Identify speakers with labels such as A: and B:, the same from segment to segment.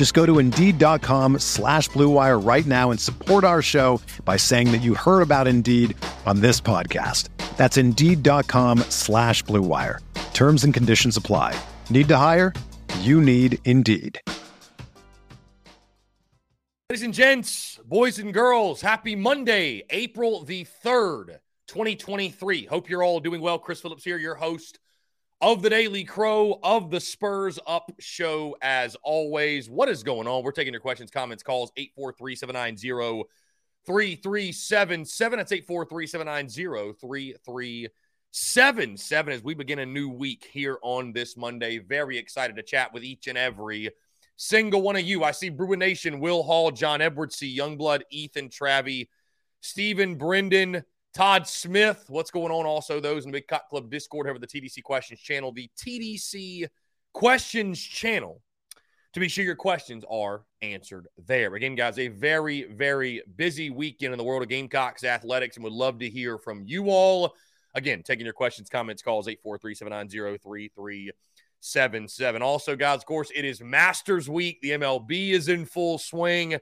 A: Just go to Indeed.com slash BlueWire right now and support our show by saying that you heard about Indeed on this podcast. That's Indeed.com slash BlueWire. Terms and conditions apply. Need to hire? You need Indeed.
B: Ladies and gents, boys and girls, happy Monday, April the 3rd, 2023. Hope you're all doing well. Chris Phillips here, your host of the Daily Crow of the Spurs Up Show. As always, what is going on? We're taking your questions, comments, calls 843 790 3377. That's 843 790 3377 as we begin a new week here on this Monday. Very excited to chat with each and every single one of you. I see Bruin Nation, Will Hall, John Edwards, see Youngblood, Ethan Travie, Stephen Brendan, Todd Smith. What's going on? Also, those in the Big Cut Club Discord over the TDC Questions channel, the TDC Questions channel. To be sure your questions are answered there. Again, guys, a very, very busy weekend in the world of Gamecocks athletics, and would love to hear from you all. Again, taking your questions, comments, calls 843 790 seven seven. Also, guys, of course, it is Masters Week. The MLB is in full swing.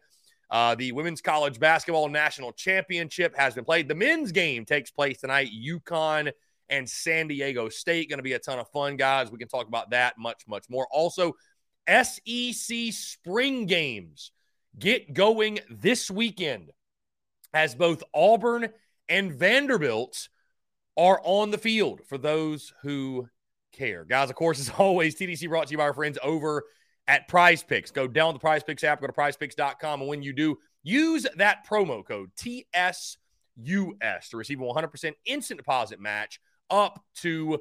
B: Uh, the Women's College Basketball National Championship has been played. The men's game takes place tonight. UConn and San Diego State going to be a ton of fun, guys. We can talk about that much, much more. Also, SEC spring games get going this weekend as both Auburn and Vanderbilt are on the field for those who care. Guys, of course, as always, TDC brought to you by our friends over at Prize Picks. Go down the Prize Picks app, go to prizepicks.com, and when you do, use that promo code TSUS to receive a 100% instant deposit match up to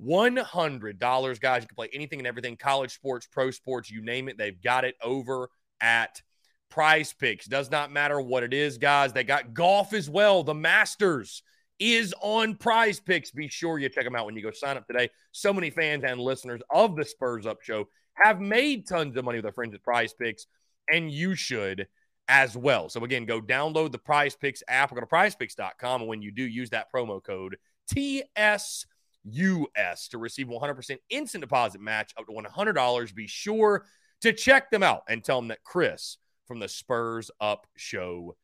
B: $100. Guys, you can play anything and everything college sports, pro sports, you name it. They've got it over at Prize Picks. Does not matter what it is, guys. They got golf as well, the Masters is on prize picks. Be sure you check them out when you go sign up today. So many fans and listeners of the Spurs Up Show have made tons of money with their friends at prize picks, and you should as well. So, again, go download the prize picks app or go to prizepicks.com. And when you do, use that promo code TSUS to receive 100% instant deposit match up to $100. Be sure to check them out and tell them that Chris from the Spurs Up Show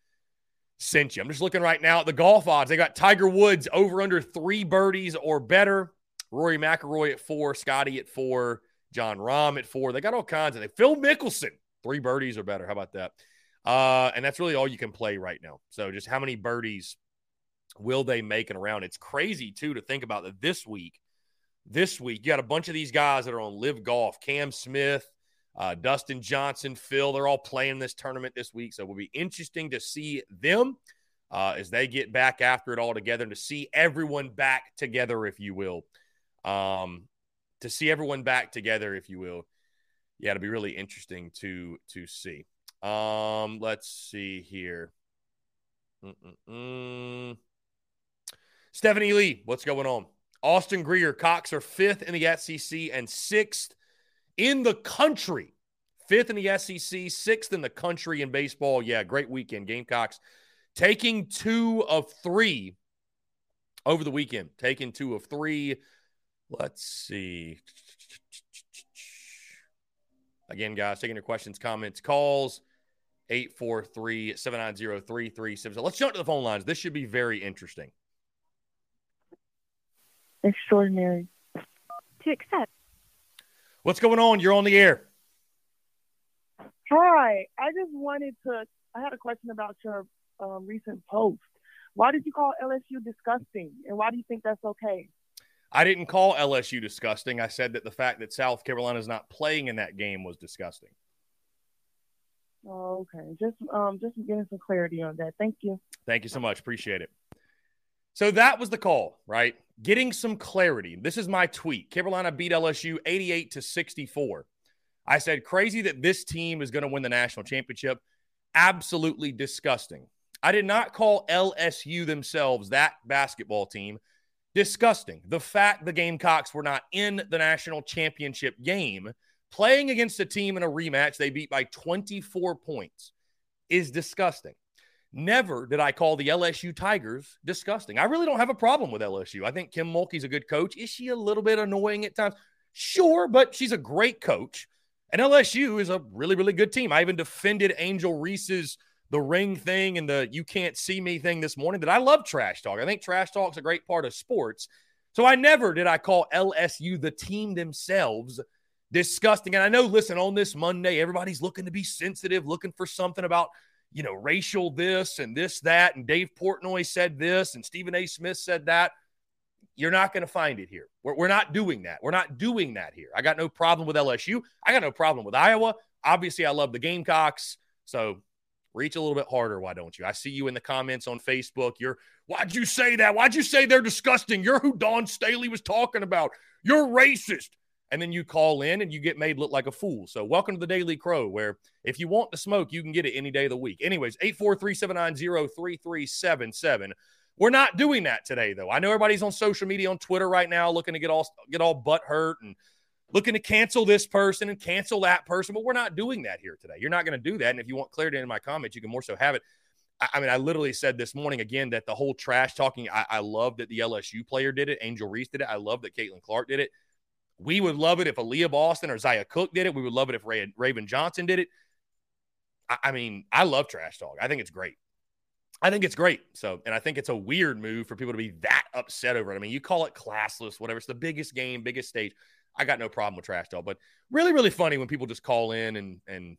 B: sent you. I'm just looking right now at the golf odds. They got Tiger Woods over under three birdies or better. Rory McIlroy at four, Scotty at four, Jon Rahm at four. They got all kinds of. They Phil Mickelson three birdies or better. How about that? Uh, and that's really all you can play right now. So just how many birdies will they make in a round? It's crazy too to think about that this week. This week you got a bunch of these guys that are on LIV Golf. Cam Smith, uh, Dustin Johnson, Phil, they're all playing this tournament this week. So it will be interesting to see them uh, as they get back after it all together and to see everyone back together, if you will. Um, to see everyone back together, if you will. Yeah, it'll be really interesting to to see. Um, let's see here. Mm-mm-mm. Stephanie Lee, what's going on? Austin Greer, Cox are fifth in the SEC and sixth in the country. Fifth in the SEC, sixth in the country in baseball. Yeah, great weekend. Gamecocks taking two of three over the weekend. Taking two of three. Let's see. Again, guys, taking your questions, comments, calls. 843 790 3377. Let's jump to the phone lines. This should be very interesting.
C: Extraordinary.
D: To accept.
B: What's going on? You're on the air.
C: Hi. I just wanted to. I had a question about your um, recent post Why did you call LSU disgusting? And why do you think that's okay?
B: I didn't call LSU disgusting. I said that the fact that South Carolina is not playing in that game was disgusting.
C: Oh, okay. Just um just getting some clarity on that. Thank you.
B: Thank you so much. Appreciate it. So that was the call, right? Getting some clarity. This is my tweet. Carolina beat LSU 88 to 64. I said crazy that this team is going to win the national championship. Absolutely disgusting. I did not call LSU themselves that basketball team disgusting. The fact the Gamecocks were not in the national championship game playing against a team in a rematch they beat by 24 points is disgusting. Never did I call the LSU Tigers disgusting. I really don't have a problem with LSU. I think Kim Mulkey's a good coach. Is she a little bit annoying at times? Sure, but she's a great coach. And LSU is a really, really good team. I even defended Angel Reese's the ring thing and the you can't see me thing this morning that I love trash talk. I think trash talk's a great part of sports. So I never did I call LSU the team themselves disgusting. And I know, listen, on this Monday, everybody's looking to be sensitive, looking for something about, you know, racial this and this, that. And Dave Portnoy said this and Stephen A. Smith said that. You're not going to find it here. We're, we're not doing that. We're not doing that here. I got no problem with LSU. I got no problem with Iowa. Obviously, I love the Gamecocks. So reach a little bit harder. Why don't you? I see you in the comments on Facebook. You're, why'd you say that? Why'd you say they're disgusting? You're who Dawn Staley was talking about. You're racist and then you call in and you get made look like a fool. So, welcome to the Daily Crow, where if you want the smoke, you can get it any day of the week. Anyways, 843 790 3377. We're not doing that today, though. I know everybody's on social media on Twitter right now looking to get all get all butt hurt and looking to cancel this person and cancel that person, but we're not doing that here today. You're not going to do that. And if you want clarity in my comments, you can more so have it. I, I mean, I literally said this morning again that the whole trash talking, I, I love that the LSU player did it. Angel Reese did it. I love that Caitlin Clark did it. We would love it if Aaliyah Boston or Zia Cooke did it. We would love it if Ray, Raven Johnson did it. I, I mean, I love trash talk. I think it's great. I think it's great. So, and I think it's a weird move for people to be that upset over it. I mean, you call it classless, whatever. It's the biggest game, biggest stage. I got no problem with trash talk, but really, really funny when people just call in and and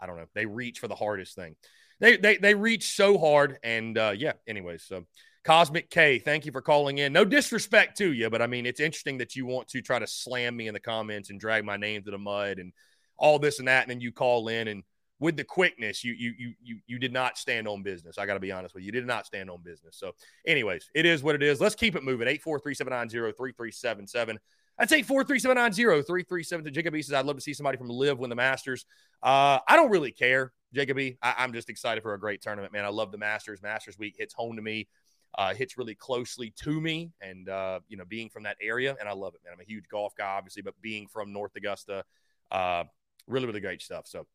B: I don't know, they reach for the hardest thing. They they they reach so hard, and uh, yeah. Anyways, so Cosmic K, thank you for calling in. No disrespect to you, but I mean, it's interesting that you want to try to slam me in the comments and drag my name to the mud and all this and that, and then you call in and with the quickness, you you you you you did not stand on business. I got to be honest with you. You did not stand on business. So, anyways, it is what it is. Let's keep it moving. Eight four three seven nine zero three three seven seven. I'd say four three seven nine zero three three seven. Jacoby says I'd love to see somebody from LIV win the Masters. Uh, I don't really care, Jacoby. I, I'm just excited for a great tournament, man. I love the Masters. Masters week hits home to me uh, hits really closely to me, and uh, you know, being from that area, and I love it, man. I'm a huge golf guy, obviously, but being from North Augusta, uh, really, really great stuff. So,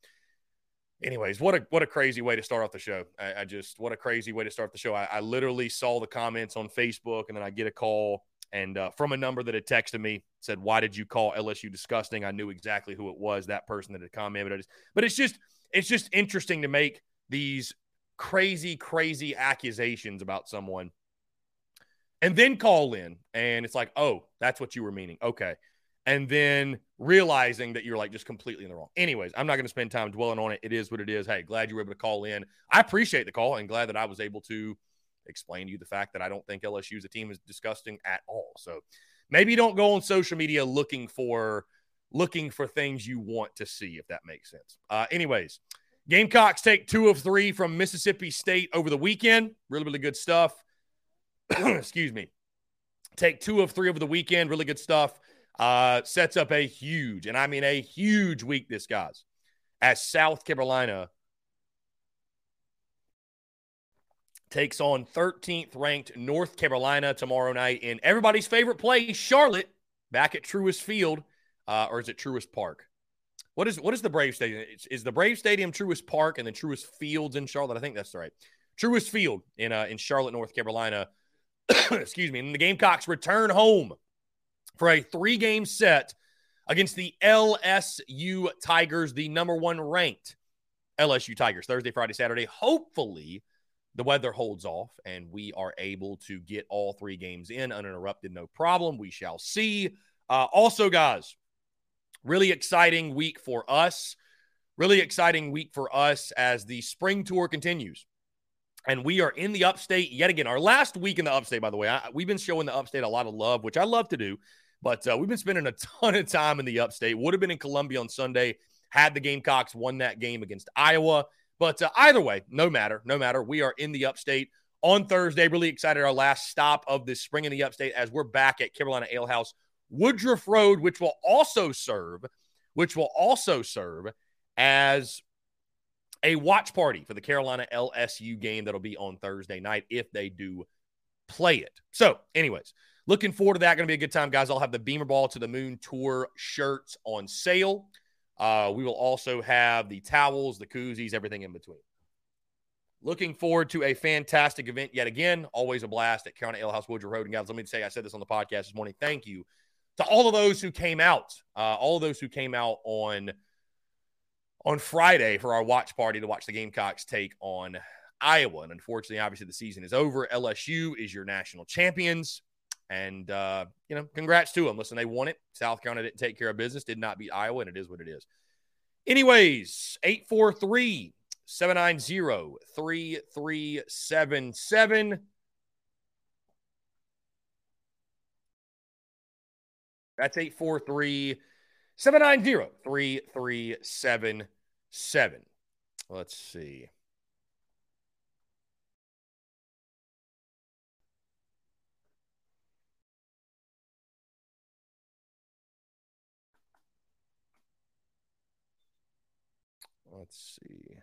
B: anyways, what a what a crazy way to start off the show. I, I just what a crazy way to start the show. I, I, literally saw the comments on Facebook, and then I get a call and uh, from a number that had texted me said, "Why did you call LSU disgusting?" I knew exactly who it was, that person that had commented. But it's just it's just interesting to make these crazy, crazy accusations about someone and then call in and it's like, oh, that's what you were meaning. Okay. And then realizing that you're like just completely in the wrong. Anyways, I'm not going to spend time dwelling on it. It is what it is. Hey, glad you were able to call in. I appreciate the call and glad that I was able to explain to you the fact that I don't think LSU is a team is disgusting at all. So maybe don't go on social media looking for looking for things you want to see, if that makes sense. Uh, anyways, Gamecocks take two of three from Mississippi State over the weekend. Really, really good stuff. Excuse me. Take two of three over the weekend. Really good stuff. Uh, sets up a huge, and I mean a huge week, this guys, as South Carolina takes on 13th ranked North Carolina tomorrow night in everybody's favorite place, Charlotte, back at Truist Field, uh, or is it Truist Park? What is what is the Brave Stadium? Is, is the Brave Stadium Truist Park and the Truist Fields in Charlotte? I think that's right. Truist Field in uh, in Charlotte, North Carolina. Excuse me. And the Gamecocks return home for a three game set against the LSU Tigers, the number one ranked LSU Tigers, Thursday, Friday, Saturday. Hopefully, the weather holds off and we are able to get all three games in uninterrupted, no problem. We shall see. Uh, also, guys, Really exciting week for us. Really exciting week for us as the spring tour continues. And we are in the upstate yet again. Our last week in the upstate, by the way, I, we've been showing the upstate a lot of love, which I love to do. But uh, we've been spending a ton of time in the upstate. Would have been in Columbia on Sunday had the Gamecocks won that game against Iowa. But uh, either way, no matter, no matter. We are in the upstate on Thursday. Really excited. Our last stop of this spring in the upstate as we're back at Carolina Ale House, Woodruff Road, which will also serve, which will also serve as a watch party for the Carolina LSU game that'll be on Thursday night if they do play it. So, anyways, looking forward to that. Going to be a good time, guys. I'll have the Beamer Ball to the Moon Tour shirts on sale. Uh, we will also have the towels, the koozies, everything in between. Looking forward to a fantastic event yet again. Always a blast at Carolina Ale House Woodruff Road. And guys, let me say, I said this on the podcast this morning. Thank you to all of those who came out, uh, all of those who came out on on Friday for our watch party to watch the Gamecocks take on Iowa. And unfortunately, obviously, the season is over. LSU is your national champions. And, uh, you know, congrats to them. Listen, they won it. South Carolina didn't take care of business, did not beat Iowa, and it is what it is. Anyways, 843 790 3377. That's 843 790 3377. Let's see. Let's see.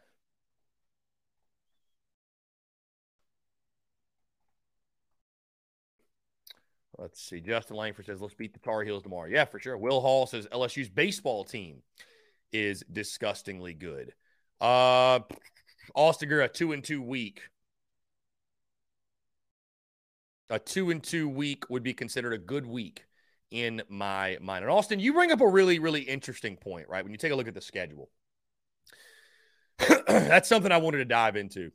B: Let's see. Justin Langford says, let's beat the Tar Heels tomorrow. Yeah, for sure. Will Hall says LSU's baseball team is disgustingly good. Uh Austin Greer, a two and two week. A two and two week would be considered a good week in my mind. And Austin, you bring up a really, really interesting point, right? When you take a look at the schedule. That's something I wanted to dive into.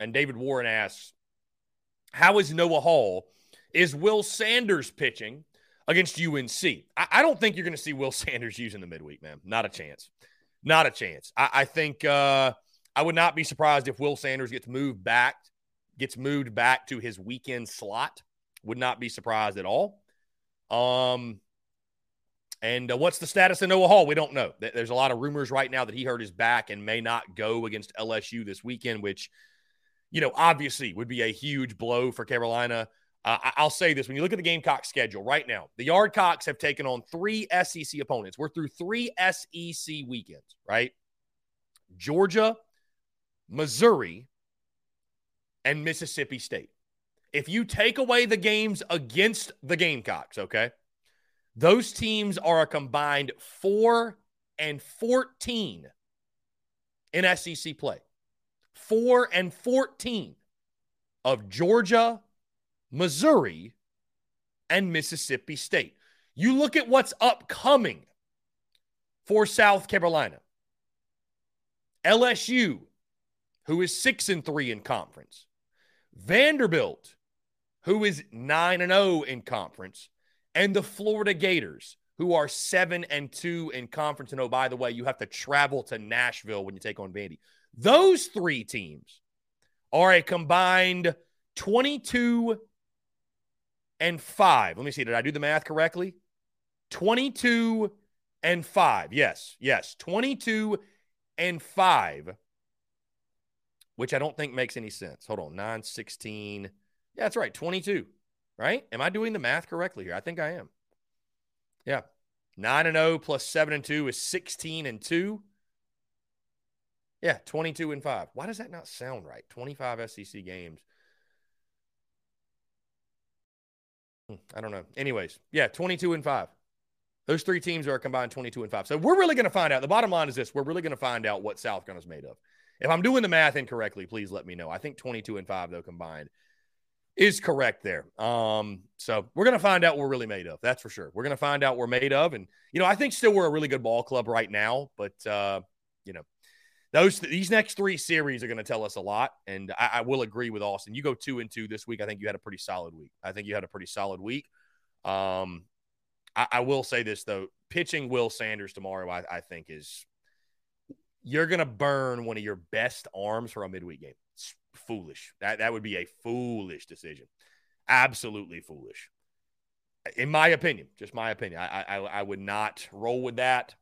B: And David Warren asks, How is Noah Hall? Is Will Sanders pitching against UNC? I, I don't think you're going to see Will Sanders using the midweek, man. Not a chance. Not a chance. I, I think uh, I would not be surprised if Will Sanders gets moved back, gets moved back to his weekend slot. Would not be surprised at all. Um, and uh, what's the status of Noah Hall? We don't know. There's a lot of rumors right now that he hurt his back and may not go against LSU this weekend, which, you know, obviously would be a huge blow for Carolina. Uh, I'll say this when you look at the Gamecock schedule right now, the Yardcocks have taken on three SEC opponents. We're through three SEC weekends, right? Georgia, Missouri, and Mississippi State. If you take away the games against the Gamecocks, okay? Those teams are a combined 4 and 14 in SEC play. 4 and 14 of Georgia, Missouri, and Mississippi State. You look at what's upcoming for South Carolina. LSU, who is 6 and 3 in conference. Vanderbilt, who is 9 and 0 in conference and the Florida Gators, who are seven and two in conference. And oh, by the way, you have to travel to Nashville when you take on Vandy. Those three teams are a combined 22 and five. Let me see. Did I do the math correctly? 22 and five. Yes, yes. 22 and five, which I don't think makes any sense. Hold on. 9, 16. Yeah, that's right. 22 right? Am I doing the math correctly here? I think I am. Yeah. 9 and 0 plus 7 and 2 is 16 and 2. Yeah, 22 and 5. Why does that not sound right? 25 SEC games. Hmm, I don't know. Anyways, yeah, 22 and 5. Those three teams are combined 22 and 5. So we're really going to find out. The bottom line is this we're really going to find out what South is made of. If I'm doing the math incorrectly, please let me know. I think 22 and 5, though, combined is correct there. Um, so we're going to find out we're really made of. That's for sure. We're going to find out we're made of. And, you know, I think still we're a really good ball club right now, but, uh, you know, those these next three series are going to tell us a lot. And I, I, will agree with Austin. You go two and two this week. I think you had a pretty solid week. I think you had a pretty solid week. Um, I, I will say this though, pitching Will Sanders tomorrow, I, I think is you're going to burn one of your best arms for a midweek game. It's foolish. That, that would be a foolish decision. Absolutely foolish. In my opinion, just my opinion, I, I, I would not roll with that.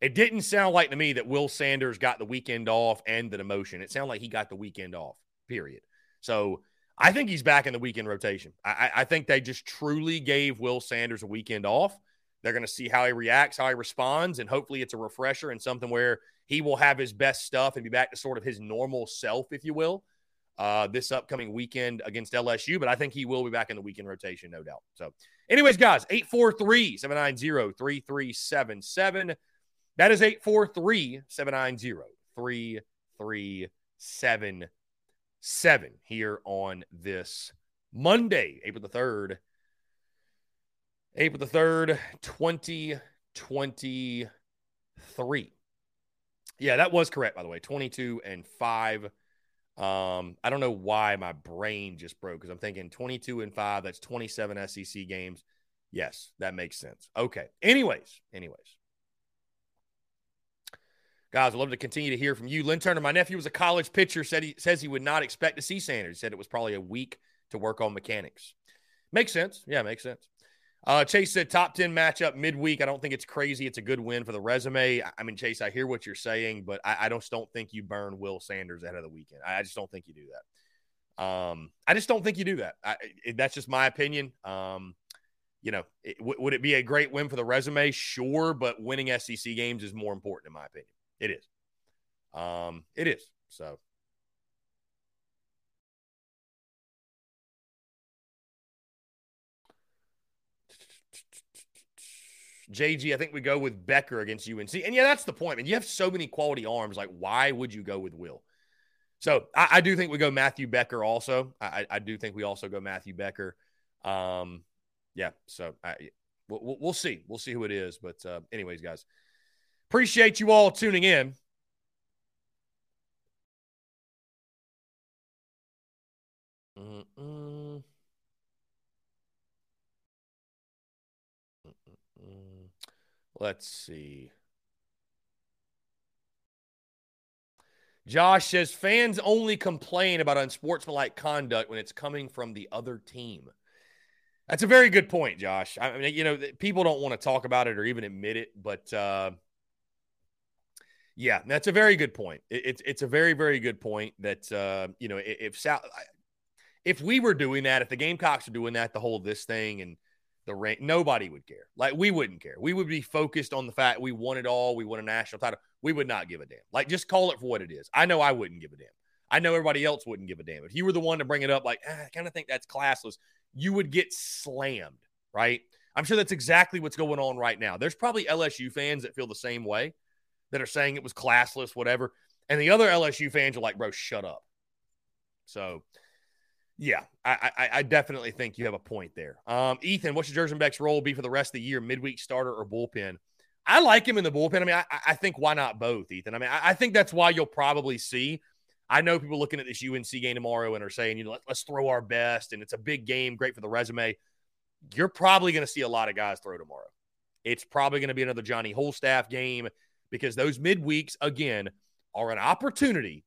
B: It didn't sound like to me that Will Sanders got the weekend off and the demotion. It sounded like he got the weekend off, period. So I think he's back in the weekend rotation. I, I think they just truly gave Will Sanders a weekend off. They're going to see how he reacts, how he responds, and hopefully it's a refresher and something where he will have his best stuff and be back to sort of his normal self, if you will, uh, this upcoming weekend against LSU. But I think he will be back in the weekend rotation, no doubt. So, anyways, guys, 843 790 3377. That is 843 790 3377 here on this Monday, April the 3rd. April the 3rd, 2023. Yeah, that was correct, by the way. 22 and 5. Um, I don't know why my brain just broke because I'm thinking 22 and 5. That's 27 SEC games. Yes, that makes sense. Okay. Anyways, anyways. Guys, I'd love to continue to hear from you. Lynn Turner, my nephew was a college pitcher, said he says he would not expect to see Sanders. He said it was probably a week to work on mechanics. Makes sense. Yeah, makes sense. Uh, Chase said top 10 matchup midweek. I don't think it's crazy. It's a good win for the resume. I mean, Chase, I hear what you're saying, but I, I just don't think you burn Will Sanders ahead of the weekend. I, I just don't think you do that. Um, I just don't think you do that. I, it, that's just my opinion. Um, you know, it, w- would it be a great win for the resume? Sure, but winning SEC games is more important, in my opinion. It is. Um, it is. So. JG, I think we go with Becker against UNC. And yeah, that's the point. I mean, you have so many quality arms. Like, why would you go with Will? So I, I do think we go Matthew Becker also. I, I, do think we also go Matthew Becker. Um, yeah. So I, we'll, we'll see. We'll see who it is. But, uh, anyways, guys, appreciate you all tuning in. Mm-mm. Let's see. Josh says fans only complain about unsportsmanlike conduct when it's coming from the other team. That's a very good point, Josh. I mean, you know, people don't want to talk about it or even admit it, but uh, yeah, that's a very good point. It, it's it's a very very good point that uh, you know if South, if we were doing that, if the Gamecocks are doing that, the whole this thing and the rank. Nobody would care. Like we wouldn't care. We would be focused on the fact we won it all. We won a national title. We would not give a damn. Like just call it for what it is. I know I wouldn't give a damn. I know everybody else wouldn't give a damn. If you were the one to bring it up, like ah, I kind of think that's classless, you would get slammed, right? I'm sure that's exactly what's going on right now. There's probably LSU fans that feel the same way, that are saying it was classless, whatever, and the other LSU fans are like, "Bro, shut up." So yeah, I, I, I, definitely think you have a point there. Um, Ethan, what's your Beck's role be for the rest of the year, midweek starter or bullpen? I like him in the bullpen. I mean, I, I think why not both, Ethan? I mean, I, I, think that's why you'll probably see. I know people looking at this UNC game tomorrow and are saying, you know, let, let's throw our best, and it's a big game, great for the resume. You're probably going to see a lot of guys throw tomorrow. It's probably going to be another Johnny Holstaff game because those midweeks, again, are an opportunity,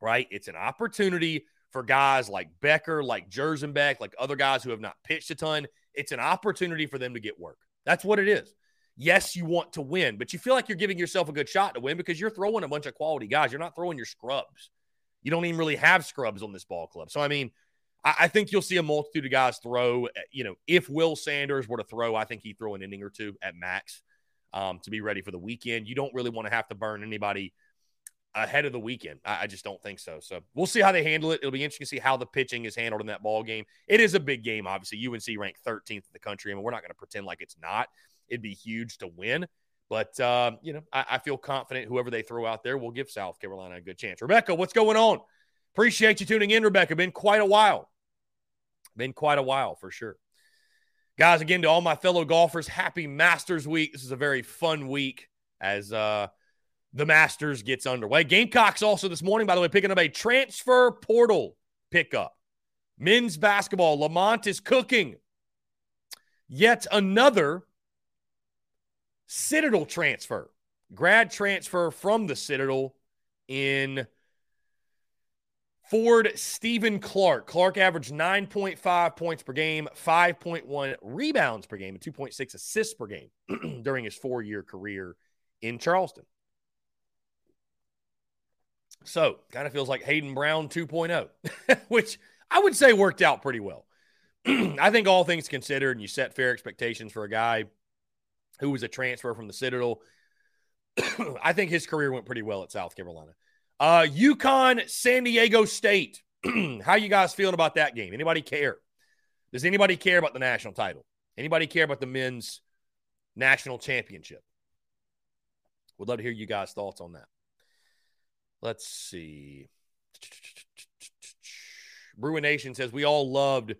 B: right? It's an opportunity for guys like Becker, like Jersonbeck, like other guys who have not pitched a ton. It's an opportunity for them to get work. That's what it is. Yes, you want to win, but you feel like you're giving yourself a good shot to win because you're throwing a bunch of quality guys. You're not throwing your scrubs. You don't even really have scrubs on this ball club. So, I mean, I, I think you'll see a multitude of guys throw. Eh, you know, if Will Sanders were to throw, I think he'd throw an inning or two at max um, to be ready for the weekend. You don't really want to have to burn anybody ahead of the weekend. I, I, just don't think so. So we'll see how they handle it. It'll be interesting to see how the pitching is handled in that ball game. It is a big game, obviously. UNC ranked 13th in the country. I mean, we're not going to pretend like it's not. It'd be huge to win. But, uh, you know, I, I, feel confident whoever they throw out there will give South Carolina a good chance. Rebecca, what's going on? Appreciate you tuning in, Rebecca. Been quite a while. Been quite a while for sure. Guys, again, to all my fellow golfers, happy Masters Week. This is a very fun week as uh, the Masters gets underway. Gamecocks also this morning, by the way, picking up a transfer portal pickup. Men's basketball, Lamont is cooking. Yet another Citadel transfer grad transfer from the Citadel in Ford Stephen Clark. Clark averaged 9.5 points per game, 5.1 rebounds per game, and 2.6 assists per game during his four year career in Charleston. So, kind of feels like Hayden Brown 2.0, which I would say worked out pretty well. I think all things considered, and you set fair expectations for a guy who was a transfer from the Citadel. I think his career went pretty well at South Carolina. Uh, UConn, San Diego State. How you guys feeling about that game? Anybody care? Does anybody care about the national title? Anybody care about the men's national championship? Would love to hear you guys' thoughts on that. Let's see. Bruin Nation says we all loved.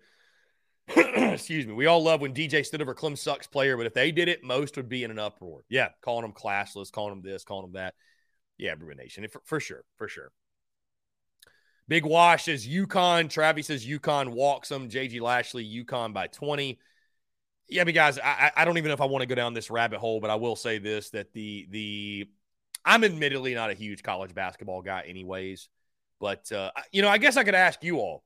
B: excuse me. We all love when DJ stood over Clem sucks player, but if they did it, most would be in an uproar. Yeah, calling them classless, calling them this, calling them that. Yeah, Bruin Nation, for, for sure, for sure. Big Wash says UConn. Travis says UConn walks them. JG Lashley, UConn by 20. Yeah, but guys, I, I don't even know if I want to go down this rabbit hole, but I will say this that the the I'm admittedly not a huge college basketball guy, anyways. But uh, you know, I guess I could ask you all: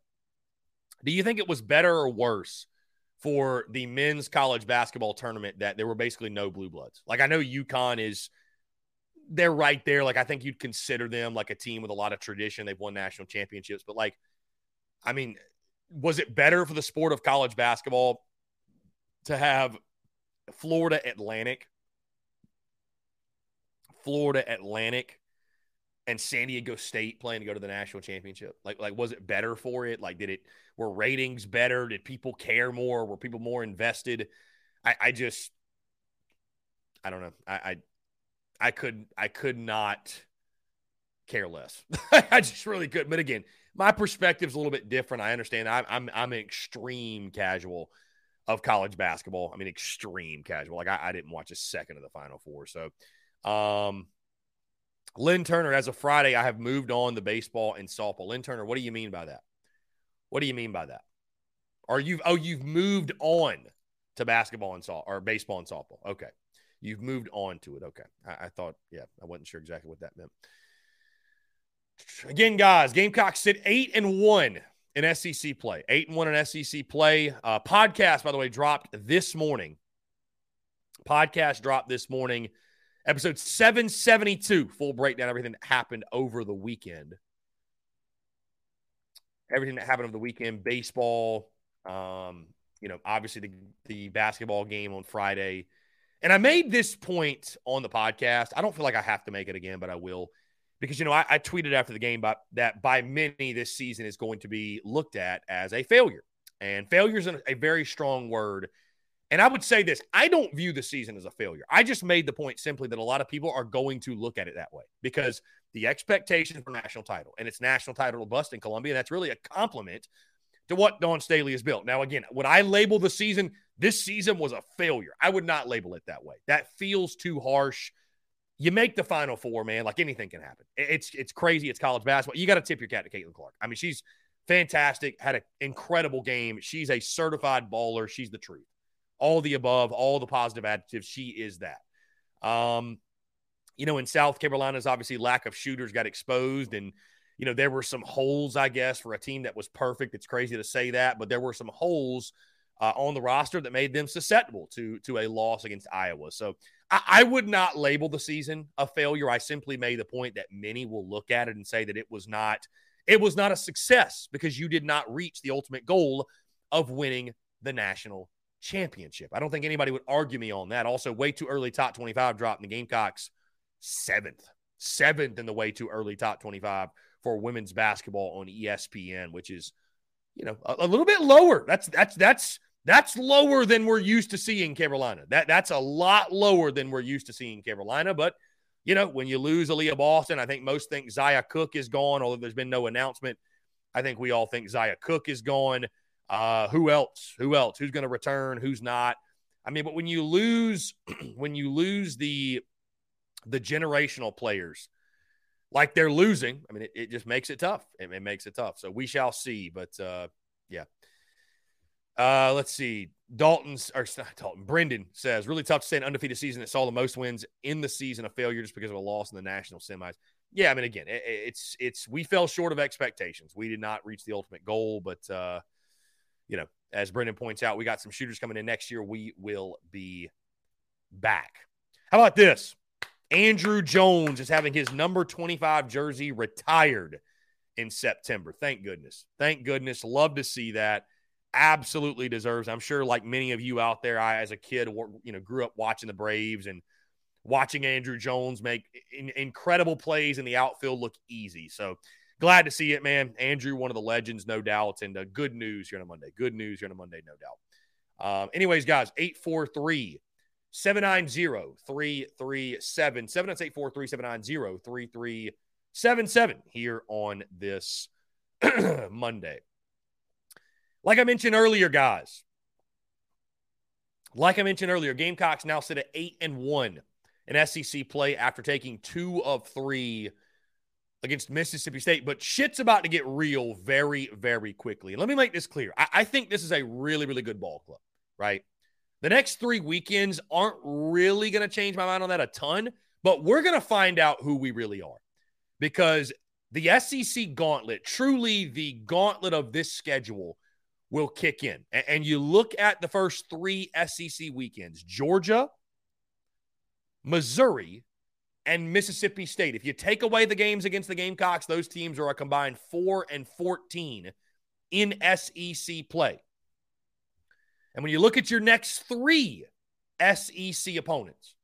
B: Do you think it was better or worse for the men's college basketball tournament that there were basically no blue bloods? Like I know UConn is they're right there. Like I think you'd consider them like a team with a lot of tradition. They've won national championships, but like, I mean, was it better for the sport of college basketball to have Florida Atlantic, Florida Atlantic, and San Diego State playing to go to the national championship? Like, like was it better for it? Like, did it were ratings better? Did people care more? Were people more invested? I, I just, I don't know. I, I I could I could not care less. I just really could. But again, my perspective is a little bit different. I understand. I'm I'm I'm an extreme casual of college basketball. I mean, extreme casual. Like I, I didn't watch a second of the Final Four. So, um, Lynn Turner, as of Friday, I have moved on to baseball and softball. Lynn Turner, what do you mean by that? What do you mean by that? Are you oh you've moved on to basketball and soft or baseball and softball? Okay. You've moved on to it. Okay. I, I thought, yeah, I wasn't sure exactly what that meant. Again, guys, Gamecocks sit eight and one in SEC play. Eight and one in SEC play. Uh, podcast, by the way, dropped this morning. Podcast dropped this morning. Episode 772, full breakdown, everything that happened over the weekend. Everything that happened over the weekend, baseball, um, you know, obviously the, the basketball game on Friday, and I made this point on the podcast. I don't feel like I have to make it again, but I will. Because, you know, I, I tweeted after the game by, that by many this season is going to be looked at as a failure. And failure is a, a very strong word. And I would say this I don't view the season as a failure. I just made the point simply that a lot of people are going to look at it that way because the expectation for national title and it's national title bust in Columbia. That's really a compliment to what Dawn Staley has built. Now, again, when I label the season, this season was a failure. I would not label it that way. That feels too harsh. You make the final four, man. Like anything can happen. It's it's crazy. It's college basketball. You got to tip your cap to Caitlin Clark. I mean, she's fantastic. Had an incredible game. She's a certified baller. She's the truth. All the above, all the positive adjectives. She is that. Um, you know, in South Carolina's obviously lack of shooters got exposed and you know, there were some holes, I guess, for a team that was perfect. It's crazy to say that, but there were some holes uh, on the roster that made them susceptible to to a loss against Iowa. So I, I, would not label the season a failure. I simply made the point that many will look at it and say that it was not it was not a success because you did not reach the ultimate goal of winning the national championship. I don't think anybody would argue me on that. Also, way too early top 25 drop in the Gamecocks seventh, seventh in the way too early top 25 for women's basketball on ESPN, which is, you know, a, a, little bit lower. That's that's that's that's lower than we're used to seeing Carolina. That that's a lot lower than we're used to seeing Carolina. But you know, when you lose Aaliyah Boston, I think most think Zia Cooke is gone, although there's been no announcement. I think we all think Zia Cooke is gone. Uh, who else? Who else? Who's going to return? Who's not? I mean, but when you lose, when you lose the the generational players like they're losing. I mean, it, it just makes it tough. It, it, makes it tough. So we shall see. But uh, yeah. Uh, let's see. Dalton's or not Dalton. Brendan says really tough to say an undefeated season that saw the most wins in the season a failure just because of a loss in the national semis. Yeah, I mean, again, it, it's it's we fell short of expectations. We did not reach the ultimate goal, but uh, you know, as Brendan points out, we got some shooters coming in next year. We will be back. How about this? Andruw Jones is having his number 25 jersey retired in September. Thank goodness. Thank goodness. Love to see that absolutely deserves. I'm sure, like many of you out there, I, as a kid, you know, grew up watching the Braves and watching Andruw Jones make in, incredible plays in the outfield look easy. So glad to see it, man. Andruw, one of the legends, no doubt. And uh, good news here on a Monday. Good news here on a Monday, no doubt. Um, anyways, guys, 843 790 337 7984 790 3377 here on this Monday. Like I mentioned earlier, guys, like I mentioned earlier, Gamecocks now sit at eight and one in SEC play after taking two of three against Mississippi State. But shit's about to get real very, very quickly. Let me make this clear. I, I think this is a really, really good ball club, right? The next three weekends aren't really going to change my mind on that a ton, but we're going to find out who we really are because the SEC gauntlet, truly the gauntlet of this schedule, will kick in. And you look at the first three SEC weekends Georgia, Missouri, and Mississippi State. If you take away the games against the Gamecocks, those teams are a combined 4 and 14 in SEC play. And when you look at your next three SEC opponents,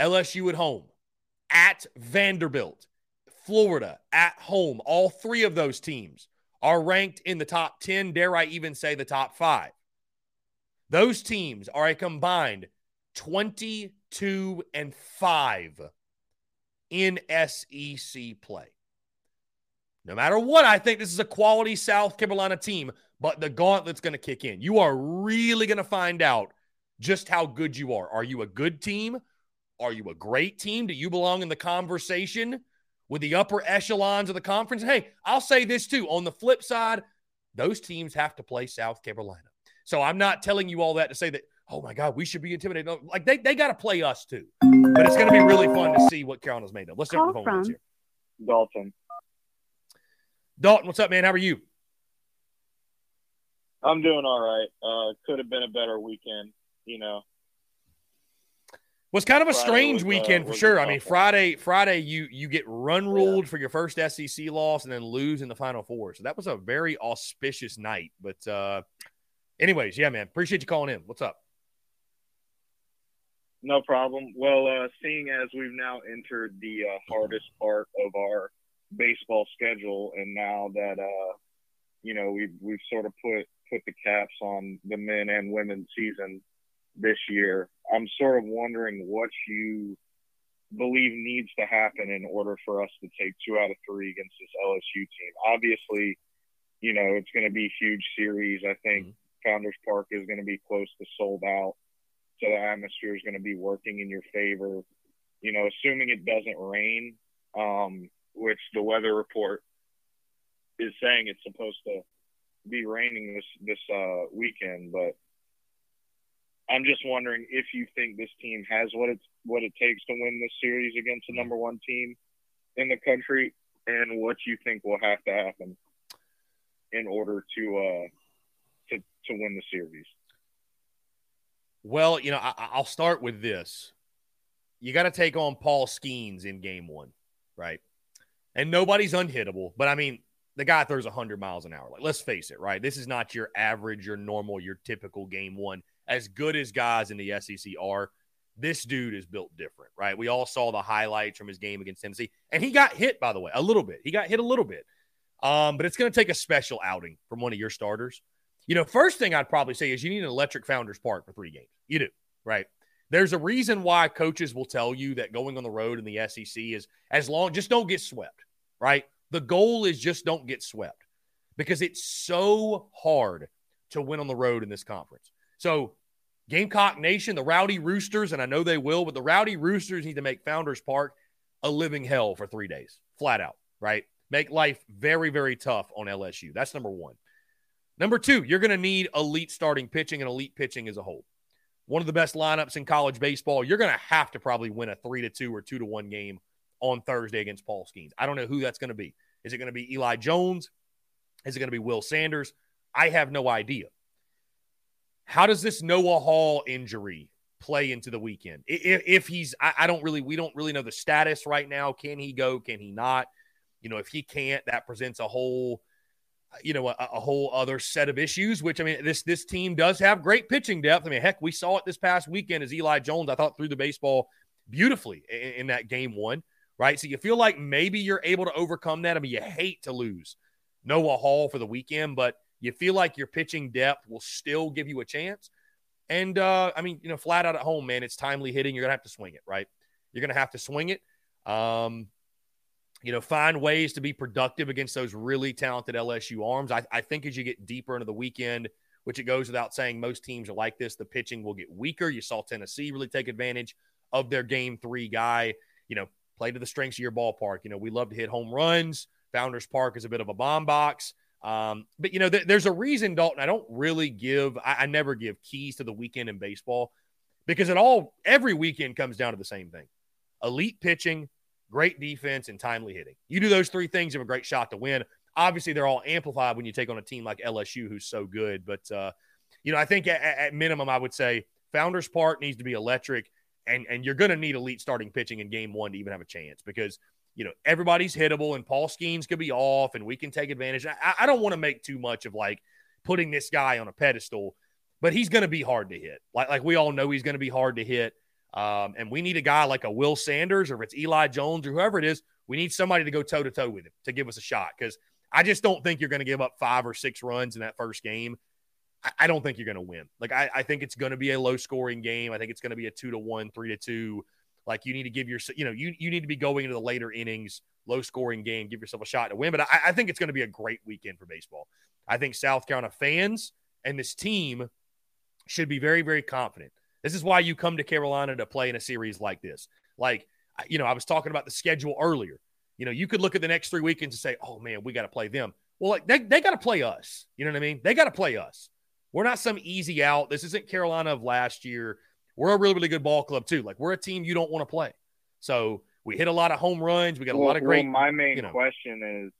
B: LSU at home, at Vanderbilt, Florida at home, all three of those teams are ranked in the top 10, dare I even say the top five. Those teams are a combined 22 and 5 in SEC play. No matter what, I think this is a quality South Carolina team, but the gauntlet's going to kick in. You are really going to find out just how good you are. Are you a good team? Are you a great team? Do you belong in the conversation? with the upper echelons of the conference. Hey, I'll say this too. On the flip side, those teams have to play South Carolina. So I'm not telling you all that to say that, oh my God, we should be intimidated. Like they, they got to play us too. But it's going to be really fun to see what Carolina's made of. Let's start with the phone here.
E: Dalton.
B: Dalton, what's up, man? How are you?
E: I'm doing all right. Uh, could have been a better weekend, you know
B: was kind of a Friday strange was, uh, weekend uh, for sure. I mean, Friday, Friday, you you get run ruled yeah. for your first SEC loss and then lose in the Final Four. So that was a very auspicious night. But, uh, anyways, yeah, man, appreciate you calling in. What's up?
E: No problem. Well, uh, seeing as we've now entered the uh, hardest part of our baseball schedule, and now that uh, you know we've we've sort of put put the caps on the men and women season this year. I'm sort of wondering what you believe needs to happen in order for us to take two out of three against this LSU team. Obviously, you know, it's going to be a huge series. I think mm-hmm. Founders Park is going to be close to sold out. So the atmosphere is going to be working in your favor. You know, assuming it doesn't rain, um, which the weather report is saying it's supposed to be raining this this uh, weekend, but I'm just wondering if you think this team has what it's what it takes to win this series against the number one team in the country, and what you think will have to happen in order to uh, to to win the series.
B: Well, you know, I, will start with this. You got to take on Paul Skenes in game one, right? And nobody's unhittable, but I mean, the guy throws 100 miles an hour. Like, let's face it, right? This is not your average, your normal, your typical game one as good as guys in the SEC are, this dude is built different, right? We all saw the highlights from his game against Tennessee, and he got hit, by the way, a little bit. He got hit a little bit. Um, but it's going to take a special outing from one of your starters. You know, first thing I'd probably say is you need an electric Founders Park for three games. You do, right? There's a reason why coaches will tell you that going on the road in the SEC is as long, just don't get swept, right? The goal is just don't get swept because it's so hard to win on the road in this conference. So, Gamecock Nation, the Rowdy Roosters, and I know they will, but the Rowdy Roosters need to make Founders Park a living hell for three days, flat out, right? Make life very, very tough on LSU. That's number one. Number two, you're going to need elite starting pitching and elite pitching as a whole. One of the best lineups in college baseball. You're going to have to probably win a three to two or two to one game on Thursday against Paul Skenes. I don't know who that's going to be. Is it going to be Eli Jones? Is it going to be Will Sanders? I have no idea. How does this Noah Hall injury play into the weekend? If, if he's, I, I, don't really, we don't really know the status right now. Can he go? Can he not? You know, if he can't, that presents a whole, you know, a, a whole other set of issues. Which I mean, this this team does have great pitching depth. I mean, heck, we saw it this past weekend as Eli Jones. I thought threw the baseball beautifully in, in that game one. Right, so you feel like maybe you're able to overcome that. I mean, you hate to lose Noah Hall for the weekend, but you feel like your pitching depth will still give you a chance. And uh, I mean, you know, flat out at home, man, it's timely hitting. You're gonna have to swing it, right? You're gonna have to swing it. Um, you know, find ways to be productive against those really talented LSU arms. I, I think as you get deeper into the weekend, which it goes without saying, most teams are like this. The pitching will get weaker. You saw Tennessee really take advantage of their game three guy. You know, play to the strengths of your ballpark. You know, we love to hit home runs. Founders Park is a bit of a bomb box. Um, but you know, th- there's a reason, Dalton. I don't really give. I-, I never give keys to the weekend in baseball because it all every weekend comes down to the same thing: elite pitching, great defense, and timely hitting. You do those three things, you have a great shot to win. Obviously, they're all amplified when you take on a team like LSU, who's so good. But uh, you know, I think at, at minimum, I would say Founders Park needs to be electric, and and you're going to need elite starting pitching in Game One to even have a chance because you know, everybody's hittable and Paul Skenes could be off and we can take advantage. I, I don't want to make too much of like putting this guy on a pedestal, but he's going to be hard to hit. Like, like we all know he's going to be hard to hit. Um, and we need a guy like a Will Sanders or if it's Eli Jones or whoever it is, we need somebody to go toe to toe with him to give us a shot. Cause I just don't think you're going to give up five or six runs in that first game. I, I don't think you're going to win. Like, I, I think it's going to be a low scoring game. I think it's going to be a two to one, three to two. Like you need to give your, you know, you, you need to be going into the later innings, low scoring game, give yourself a shot to win. But I, I think it's going to be a great weekend for baseball. I think South Carolina fans and this team should be very, very confident. This is why you come to Carolina to play in a series like this. Like, you know, I was talking about the schedule earlier. You know, you could look at the next three weekends and say, oh man, we got to play them. Well, like they, they got to play us. You know what I mean? They got to play us. We're not some easy out. This isn't Carolina of last year we're a really, really good ball club too. Like we're a team you don't want to play. So we hit a lot of home runs. We got
E: well,
B: a lot of great.
E: Well, my main you know, question is,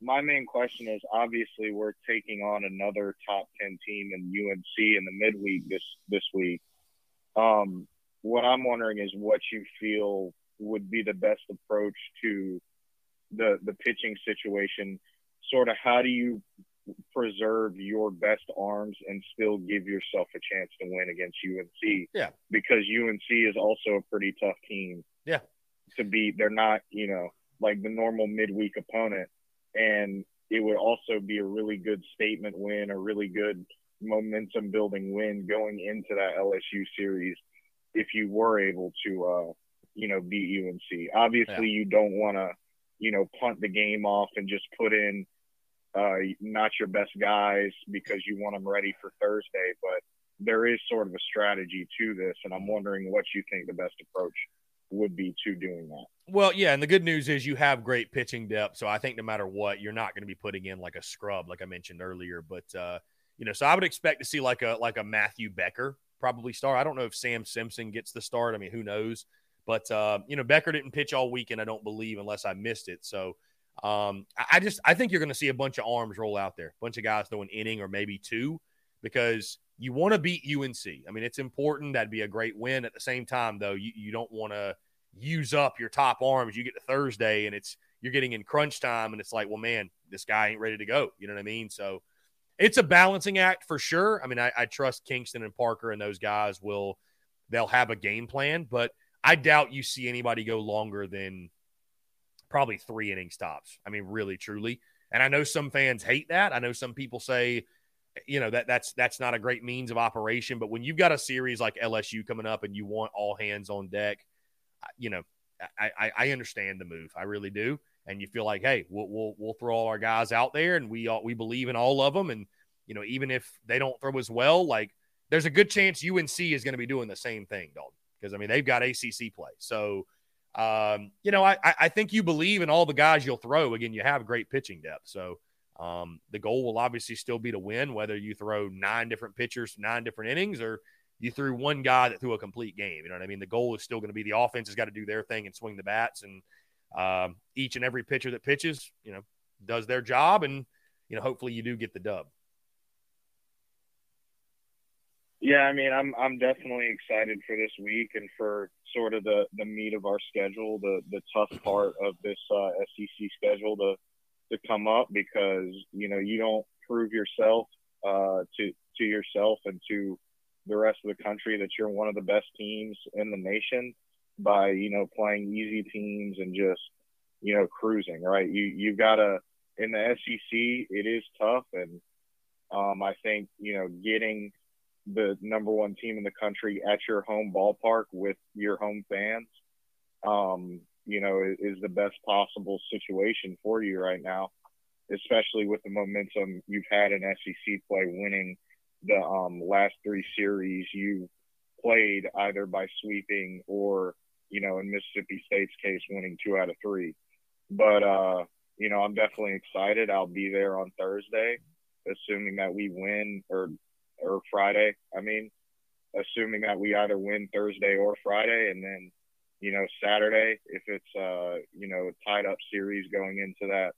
E: my main question is obviously we're taking on another top ten team in UNC in the midweek this this week. Um, what I'm wondering is what you feel would be the best approach to the the pitching situation. Sort of, how do you preserve your best arms and still give yourself a chance to win against UNC.
B: Yeah.
E: Because UNC is also a pretty tough team.
B: Yeah.
E: To beat. They're not, you know, like the normal midweek opponent. And it would also be a really good statement win, a really good momentum building win going into that LSU series if you were able to uh, you know, beat UNC. Obviously yeah. you don't wanna, you know, punt the game off and just put in uh, not your best guys because you want them ready for Thursday. But there is sort of a strategy to this, and I'm wondering what you think the best approach would be to doing that.
B: Well, yeah, and the good news is you have great pitching depth, so I think no matter what, you're not going to be putting in like a scrub, like I mentioned earlier. But uh, you know, so I would expect to see like a like a Matthew Becker probably start. I don't know if Sam Simpson gets the start. I mean, who knows? But uh, you know, Becker didn't pitch all weekend, I don't believe, unless I missed it. So um, I just I think you're going to see a bunch of arms roll out there, a bunch of guys throw an inning or maybe two, because you want to beat UNC. I mean, it's important. That'd be a great win. At the same time, though, you, you don't want to use up your top arms. You get to Thursday and it's you're getting in crunch time, and it's like, well, man, this guy ain't ready to go. You know what I mean? So it's a balancing act for sure. I mean, I, I trust Kingston and Parker and those guys will they'll have a game plan, but I doubt you see anybody go longer than probably three innings tops. I mean, really, truly. And I know some fans hate that. I know some people say, you know, that that's that's not a great means of operation. But when you've got a series like LSU coming up and you want all hands on deck, you know, I, I, I understand the move. I really do. And you feel like, hey, we'll, we'll we'll throw all our guys out there, and we all, we believe in all of them. And you know, even if they don't throw as well, like there's a good chance UNC is going to be doing the same thing, Dalton. Because I mean, they've got ACC play, so um, you know, I, I think you believe in all the guys you'll throw. Again, you have great pitching depth. So, Um, the goal will obviously still be to win, whether you throw nine different pitchers, nine different innings, or you threw one guy that threw a complete game. You know what I mean? The goal is still going to be the offense has got to do their thing and swing the bats, and um, each and every pitcher that pitches, you know, does their job, and you know, hopefully you do get the dub.
E: Yeah, I mean, I'm I'm definitely excited for this week and for sort of the the meat of our schedule, the the tough part of this uh, SEC schedule to to come up because you know you don't prove yourself uh, to to yourself and to the rest of the country that you're one of the best teams in the nation by you know playing easy teams and just you know cruising right? You you gotta in the SEC it is tough and um, I think you know getting the number one team in the country at your home ballpark with your home fans um, you know is, is the best possible situation for you right now especially with the momentum you've had in SEC play winning the um, last three series you played either by sweeping or you know in Mississippi State's case winning two out of three. But uh you know I'm definitely excited. I'll be there on Thursday assuming that we win or or Friday I mean assuming that we either win Thursday or Friday and then you know Saturday if it's uh you know tied up series going into that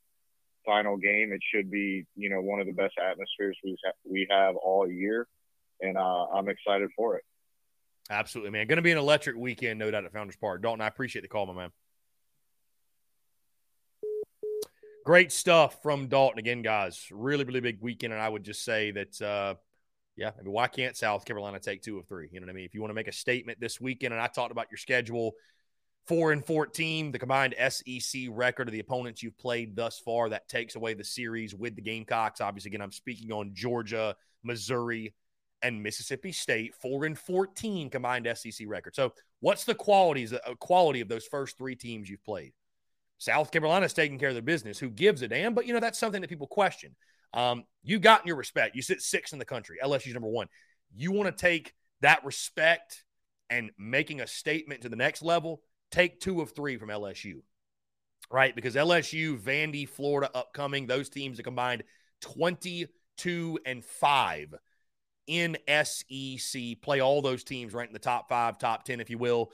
E: final game. It should be, you know, one of the best atmospheres we ha- we have all year, and uh, I'm excited for it.
B: Absolutely, man. Going to be an electric weekend, no doubt, at Founders Park. Dalton, I appreciate the call, my man. Great stuff from Dalton again, guys. Really, really big weekend, and I would just say that, uh, yeah, I mean, why can't South Carolina take two of three? You know what I mean? If you want to make a statement this weekend, and I talked about your schedule Four and 14, the combined SEC record of the opponents you've played thus far. That takes away the series with the Gamecocks. Obviously, again, I'm speaking on Georgia, Missouri, and Mississippi State. Four and 14 combined SEC record. So, what's the qualities, uh, quality of those first three teams you've played? South Carolina's taking care of their business. Who gives a damn? But, you know, that's something that people question. Um, you got in your respect. You sit six in the country. LSU's number one. You want to take that respect and making a statement to the next level take two of three from LSU, right? Because LSU, Vandy, Florida, upcoming, those teams are combined 22 and 5 in SEC. Play all those teams right in the top five, top 10, if you will.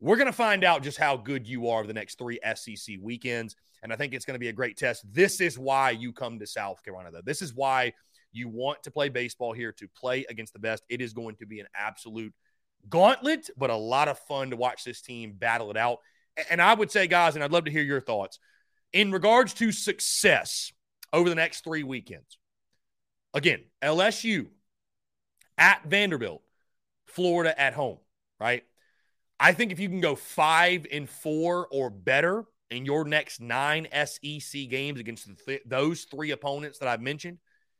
B: We're going to find out just how good you are the next three SEC weekends. And I think it's going to be a great test. This is why you come to South Carolina, though. This is why you want to play baseball here to play against the best. It is going to be an absolute gauntlet, but a lot of fun to watch this team battle it out. And I would say, guys, and I'd love to hear your thoughts in regards to success over the next three weekends. Again, LSU at Vanderbilt, Florida at home, right? I think if you can go five and four or better in your next nine SEC games against th- those three opponents that I've mentioned,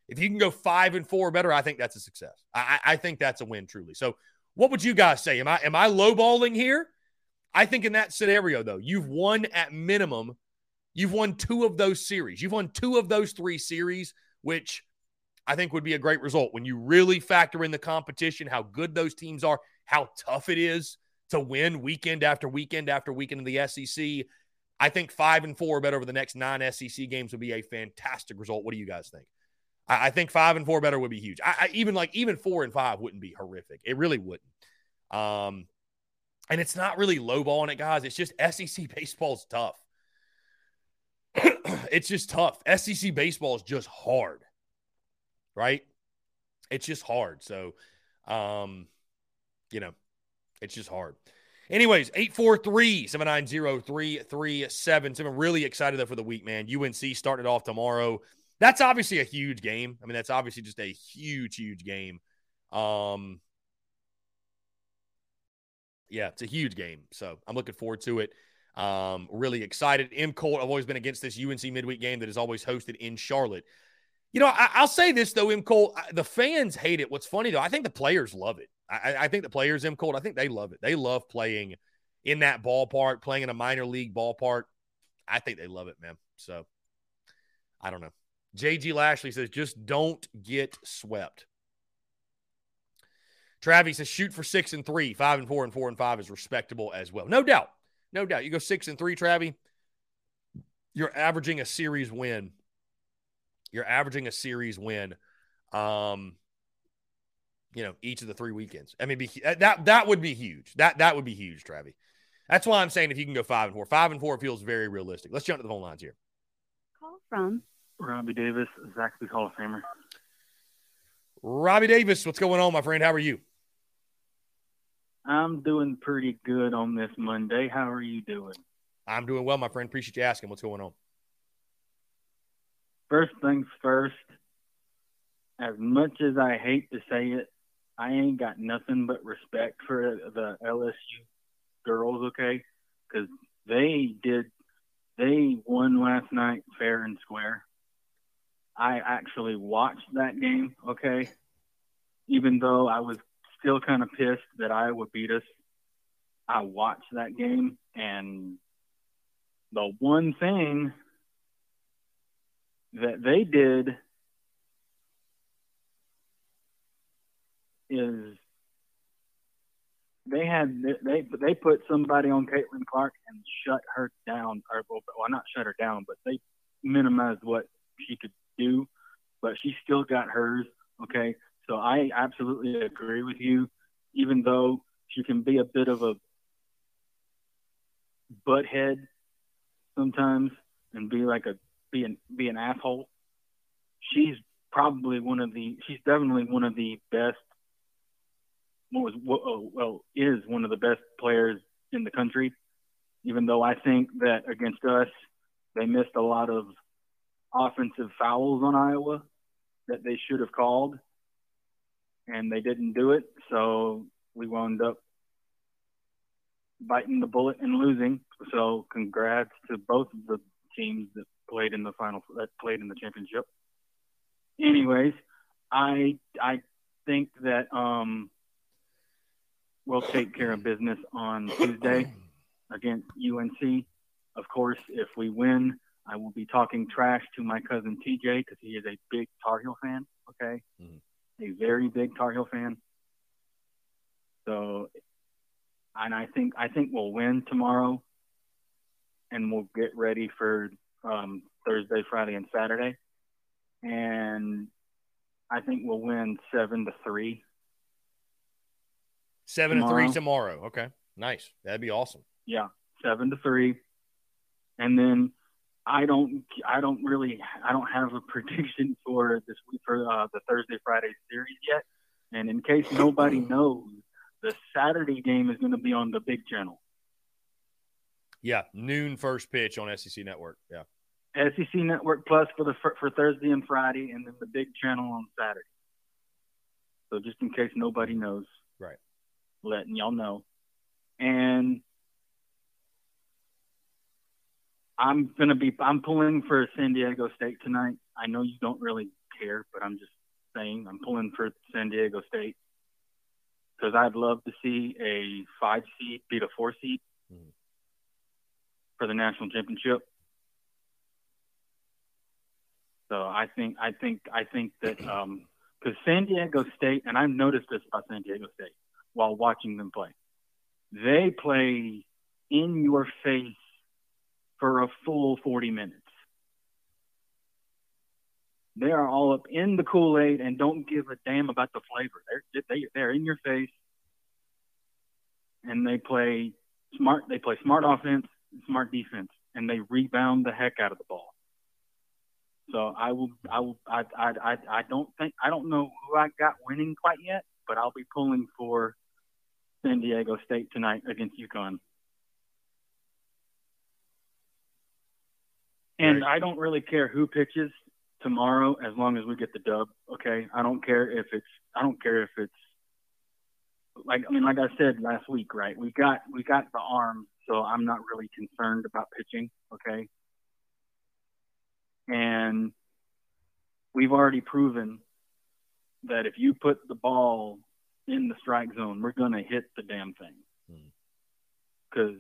B: if you can go five and four or better, I think that's a success. I, I think that's a win, truly. So what would you guys say? Am I am I lowballing here? I think in that scenario, though, you've won at minimum, you've won two of those series. You've won two of those three series, which I think would be a great result when you really factor in the competition, how good those teams are, how tough it is to win weekend after weekend after weekend in the SEC. I think five and four bet over the next nine SEC games would be a fantastic result. What do you guys think? I, I think five and four better would be huge. I, I, even like even four and five wouldn't be horrific. It really wouldn't. Um, and it's not really lowballing it, guys. It's just SEC baseball's tough. it's just tough. SEC baseball is just hard, right? It's just hard. So, um, you know, it's just hard. Anyways, 843 790 3377. I'm really excited though for the week, man. UNC started off tomorrow that's obviously a huge game. I mean, that's obviously just a huge, huge game. Um, yeah, it's a huge game. So I'm looking forward to it. Um, really excited. M Colt, I've always been against this UNC midweek game that is always hosted in Charlotte. You know, I, will say this though, M Colt, the fans hate it. What's funny though, I think the players love it. I, I think the players, M cold. I think they love it. They love playing in that ballpark, playing in a minor league ballpark. I think they love it, man. So I don't know. JG Lashley says, just don't get swept. Travis says, shoot for six and three, five and four, and four and five is respectable as well. No doubt. No doubt. You go six and three, Travis, you're averaging a series win you're averaging a series win. Um, you know, each of the three weekends. I mean, be, uh, that that would be huge. That that would be huge, Travi. That's why I'm saying if you can go five and four, five and four feels very realistic. Let's jump to the phone lines here.
D: Call from
F: Robbie Davis, Zaxby Hall of Famer.
B: Robbie Davis, what's going on, my friend? How are you?
F: I'm doing pretty good on this Monday. How are you doing?
B: I'm doing well, my friend. Appreciate you asking. What's going on?
F: First things first, as much as I hate to say it, I ain't got nothing but respect for the LSU girls, okay? Because they did, they won last night fair and square. I actually watched that game, okay? Even though I was still kind of pissed that Iowa beat us, I watched that game, and the one thing that they did is they had they they put somebody on Caitlin Clark and shut her down, or well, not shut her down, but they minimized what she could do, but she still got hers. Okay, so I absolutely agree with you, even though she can be a bit of a butthead sometimes and be like a be an be an asshole. She's probably one of the she's definitely one of the best was oh, well is one of the best players in the country. Even though I think that against us, they missed a lot of offensive fouls on Iowa that they should have called, and they didn't do it. So we wound up biting the bullet and losing. So congrats to both of the teams that played in the final that played in the championship. Anyways, I I think that um we'll take care of business on Tuesday against UNC. Of course, if we win, I will be talking trash to my cousin TJ because he is a big Tar Heel fan. Okay, mm-hmm. a very big Tar Heel fan. So, and I think I think we'll win tomorrow, and we'll get ready for um, Thursday, Friday, and Saturday, and I think we'll win seven to three.
B: Seven tomorrow. to three tomorrow. Okay, nice. That'd be awesome.
F: Yeah, seven to three, and then I don't, I don't really, I don't have a prediction for this week for uh, the Thursday Friday series yet. And in case nobody knows, the Saturday game is going to be on the big channel.
B: Yeah, noon first pitch on SEC Network. Yeah.
F: SEC Network Plus for the for Thursday and Friday, and then the big channel on Saturday. So just in case nobody knows? Letting y'all know. And I'm gonna be I'm pulling for San Diego State tonight. I know you don't really care, but I'm just saying I'm pulling for San Diego State because I'd love to see a five seed beat a four seed mm-hmm. for the national championship. So I think I think I think that because um, San Diego State, and I've noticed this about San Diego State, while watching them play. They play in your face for a full 40 minutes. They are all up in the Kool Aid and don't give a damn about the flavor. They're they, they're in your face, and they play smart. They play smart offense, smart defense, and they rebound the heck out of the ball. So I will, I will, I, I, I, I don't think, I don't know who I got winning quite yet, but I'll be pulling for San Diego State tonight against UConn. And I don't really care who pitches tomorrow as long as we get the dub. Okay, I don't care if it's I don't care if it's like I mean like I said last week, right? We got we got the arm, so I'm not really concerned about pitching. Okay, and we've already proven that if you put the ball in the strike zone, we're going to hit the damn thing. Because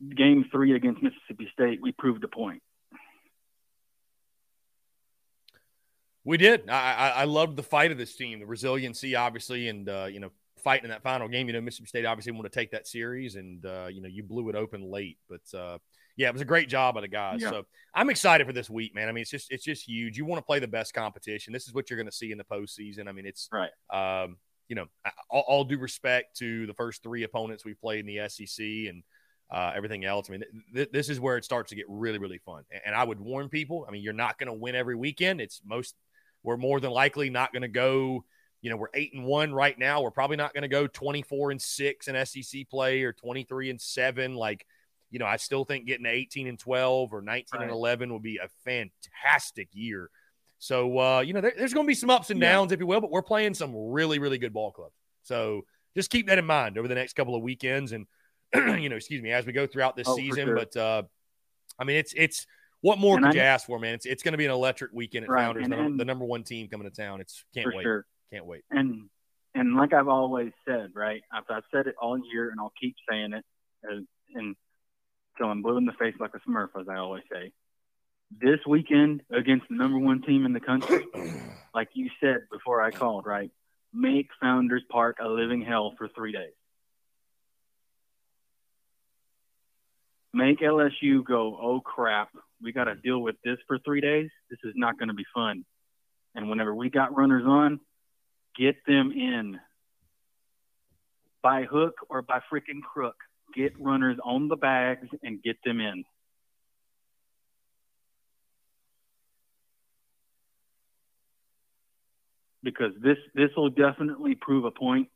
F: hmm. game three against Mississippi State, we proved a point.
B: We did. I, I, I loved the fight of this team, the resiliency, obviously, and uh, you know, fighting in that final game. You know, Mississippi State obviously wanted to take that series, and uh, you know, you blew it open late. But uh, Yeah, it was a great job by the guys.
F: Yeah.
B: So I'm excited for this week, man. I mean, it's just it's just huge. You want to play the best competition. This is what you're going to see in the postseason. I mean, it's
F: Right.
B: Um, you know, all, all due respect to the first three opponents we played in the SEC and uh, everything else. I mean, th- this is where it starts to get really, really fun. And, and I would warn people. I mean, you're not going to win every weekend. It's most we're more than likely not going to go. You know, we're eight and one right now. We're probably not going to go 24 and six in SEC play or 23 and seven. Like, you know, I still think getting to 18 and 12 or 19 and 11 would be a fantastic year. So, uh, you know, there, there's going to be some ups and
F: Yeah.
B: downs, if you will, but we're playing some really, really good ball clubs. So just keep that in mind over the next couple of weekends and, you know, excuse me, as we go throughout this
F: Oh,
B: season.
F: sure.
B: But, uh, I mean, it's, it's, what more
F: And
B: could
F: I-
B: you ask for, man? It's, it's going to be an electric weekend at
F: Right,
B: Founders,
F: and-
B: the,
F: and-
B: the number one team coming to town. It's can't wait.
F: sure.
B: Can't wait.
F: And and like I've always said, right? I've, I've said it all year, and I'll keep saying it, and until I'm blue in the face like a Smurf, as I always say. This weekend against the number one team in the country, like you said before I called, right? Make Founders Park a living hell for three days. Make LSU go, oh crap, we got to deal with this for three days. This is not going to be fun. And whenever we got runners on, get them in by hook or by freaking crook. Get runners on the bags and get them in. Because this this will definitely prove a point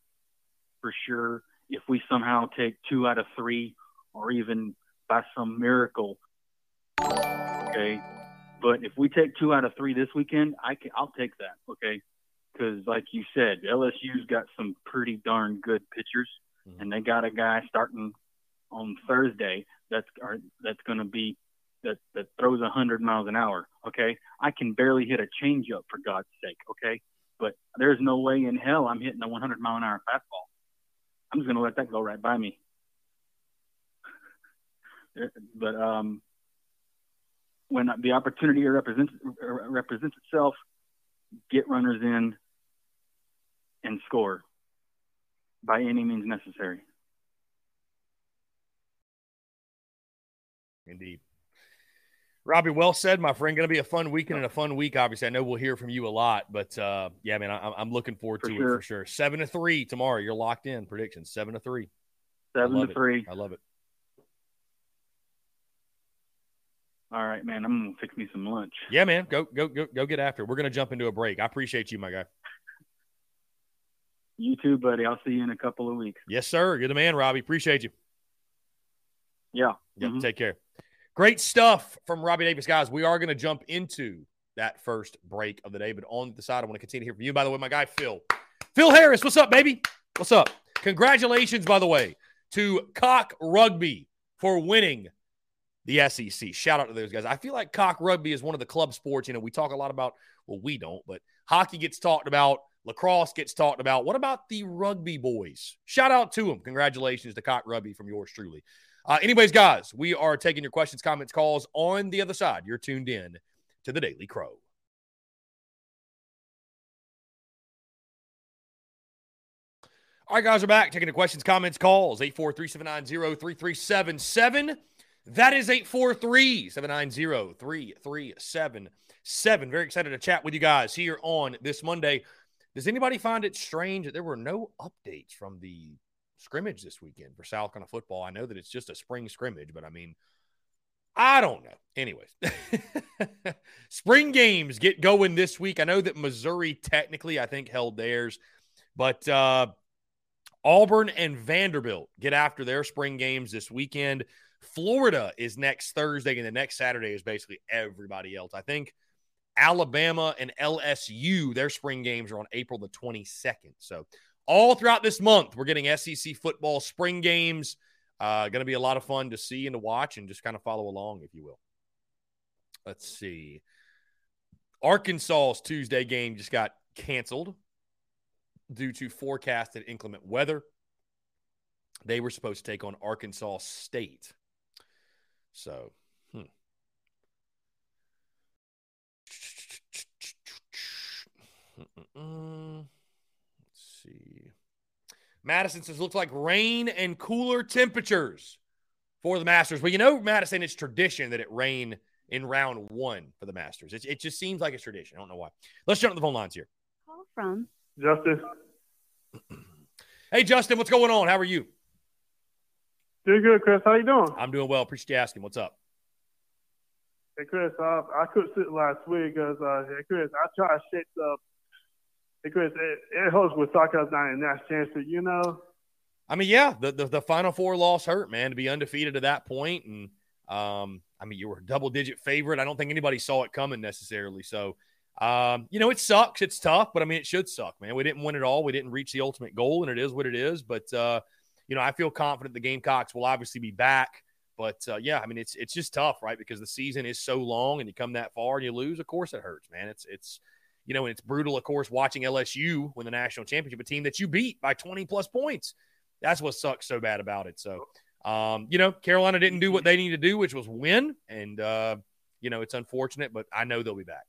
F: for sure if we somehow take two out of three or even by some miracle. Okay. But if we take two out of three this weekend, I can I'll take that. Okay because, like you said, LSU's got some pretty darn good pitchers,
B: Mhm.
F: and they got a guy starting on Thursday that's that's going to be that that throws a hundred miles an hour. Okay, I can barely hit a changeup for God's sake. Okay, but there's no way in hell I'm hitting a 100 mile an hour fastball. I'm just going to let that go right by me. but um, when the opportunity represents represents itself, get runners in and score by any means necessary.
B: Indeed. Robbie, well said, my friend. Going to be a fun weekend and a fun week. Obviously, I know we'll hear from you a lot, but uh, yeah, man, I, I'm looking forward
F: For
B: to it for sure. Seven to three tomorrow. You're locked in. Predictions seven to three.
F: Seven to
B: it.
F: three.
B: I love it.
F: All right, man. I'm gonna fix me some lunch.
B: Yeah, man. Go go go go get after. it. We're to jump into a break. I appreciate you, my guy.
F: You too, buddy. I'll see you in a couple of weeks.
B: Yes, sir. You're the man, Robbie. Appreciate you.
F: Yeah.
B: Yep,
F: Mhm.
B: take care. Great stuff from Robbie Davis, guys. We are going to jump into that first break of the day, but on the side, I want to continue hear from you. By the way, my guy Phil, Phil Harris, what's up, baby? What's up? Congratulations, by the way, to Cock Rugby for winning the SEC. Shout out to those guys. I feel like Cock Rugby is one of the club sports. You know, we talk a lot about. Well, we don't, but hockey gets talked about. Lacrosse gets talked about. What about the rugby boys? Shout out to them. Congratulations to Cock Rugby from yours truly. Uh, anyways, guys, we are taking your questions, comments, calls on the other side. You're tuned in to the Daily Crow. All right, guys, we're back taking the questions, comments, calls. 843 790 3377. That is 843 790 3377. Very excited to chat with you guys here on this Monday. Does anybody find it strange that there were no updates from the scrimmage this weekend for South Carolina football? I know that it's just a spring scrimmage, but I mean, I don't know. Anyways, spring games get going this week. I know that Missouri technically, I think, held theirs, but uh, Auburn and Vanderbilt get after their spring games this weekend. Florida is next Thursday, and the next Saturday is basically everybody else. I think Alabama and LSU, their spring games are on April the 22nd. So, all throughout this month, we're getting SEC football spring games. Uh, going to be a lot of fun to see and to watch and just kind of follow along, if you will. Let's see. Arkansas's Tuesday game just got canceled due to forecasted inclement weather. They were supposed to take on Arkansas State. So, hmm. Mm-mm-mm. Let's see. Madison says looks like rain and cooler temperatures for the Masters. Well, you know, Madison, it's tradition that it rain in round one for the Masters. It, it just seems like it's tradition. I don't know why. Let's jump to the phone lines here.
D: Call from
G: Justin.
B: Hey, Justin, what's going on? How are you?
G: Doing good, Chris. How you doing?
B: I'm doing well. Appreciate you asking. What's up?
G: Hey, Chris. Uh, I couldn't sit last week because, uh, hey, Chris, I tried to shake up. Hey, Chris, it, helps with South not in that chance, to, you know.
B: I mean, yeah, the, the, the final four loss hurt, man, to be undefeated to that point, and um, I mean, you were a double digit favorite. I don't think anybody saw it coming necessarily. So, um, you know, it sucks. It's tough, but I mean, it should suck, man. We didn't win it all. We didn't reach the ultimate goal, and it is what it is. But uh, you know, I feel confident the Gamecocks will obviously be back. But uh, yeah, I mean, it's it's just tough, right? Because the season is so long, and you come that far and you lose. Of course, it hurts, man. It's it's you know, and it's brutal, of course, watching LSU win the national championship, a team that you beat by 20 plus points. That's what sucks so bad about it. So, um, you know, Carolina didn't do what they needed to do, which was win, and uh, you know, it's unfortunate, but I know they'll be back.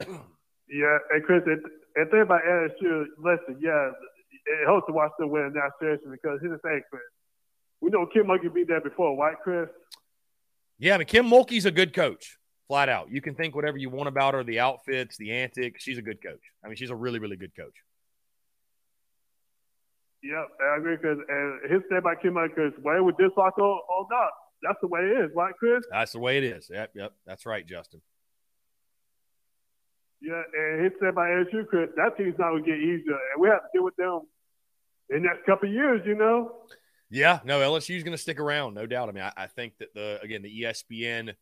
G: yeah, and Chris, and, and thing about LSU, listen, yeah, it helps to watch them win that seriously because here's the thing, Chris. We know Kim Mulkey beat there before, right, Chris?
B: Yeah, I mean, Kim Mulkey's a good coach, flat out. You can think whatever you want about her, the outfits, the antics. She's a good coach. I mean, she's a really, really good coach.
G: Yep, I agree. Because and his step by Kim Mulkey, way with this lock or, or not, that's the way it is, right, Chris?
B: That's the way it is. Yep, yep. That's right, Justin.
G: Yeah, and his step by LSU, Chris, that team's not going to get easier. And we have to deal with them in the next couple of years, you know?
B: Yeah, no, LSU's going to stick around, no doubt. I mean, I, I, think that the again the ESPN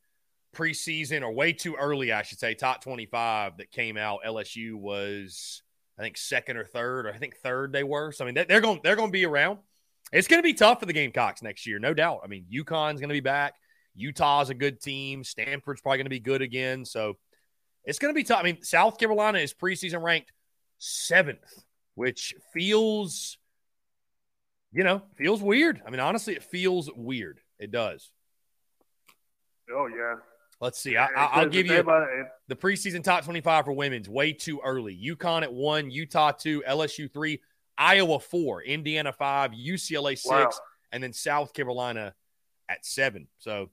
B: preseason or way too early, I should say, top twenty-five that came out. LSU was, I think, second or third, or I think third they were. So I mean, they're going they're going to be around. It's going to be tough for the Gamecocks next year, no doubt. I mean, UConn's going to be back. Utah's a good team. Stanford's probably going to be good again. So it's going to be tough. I mean, South Carolina is preseason ranked seventh, which feels you know, feels weird. I mean, honestly, it feels weird. It does.
G: Oh yeah.
B: Let's see. I, will give you the preseason top 25 for women's way too early. UConn at one, Utah two, LSU three, Iowa four, Indiana five, UCLA six, wow. and then South Carolina at seven. So,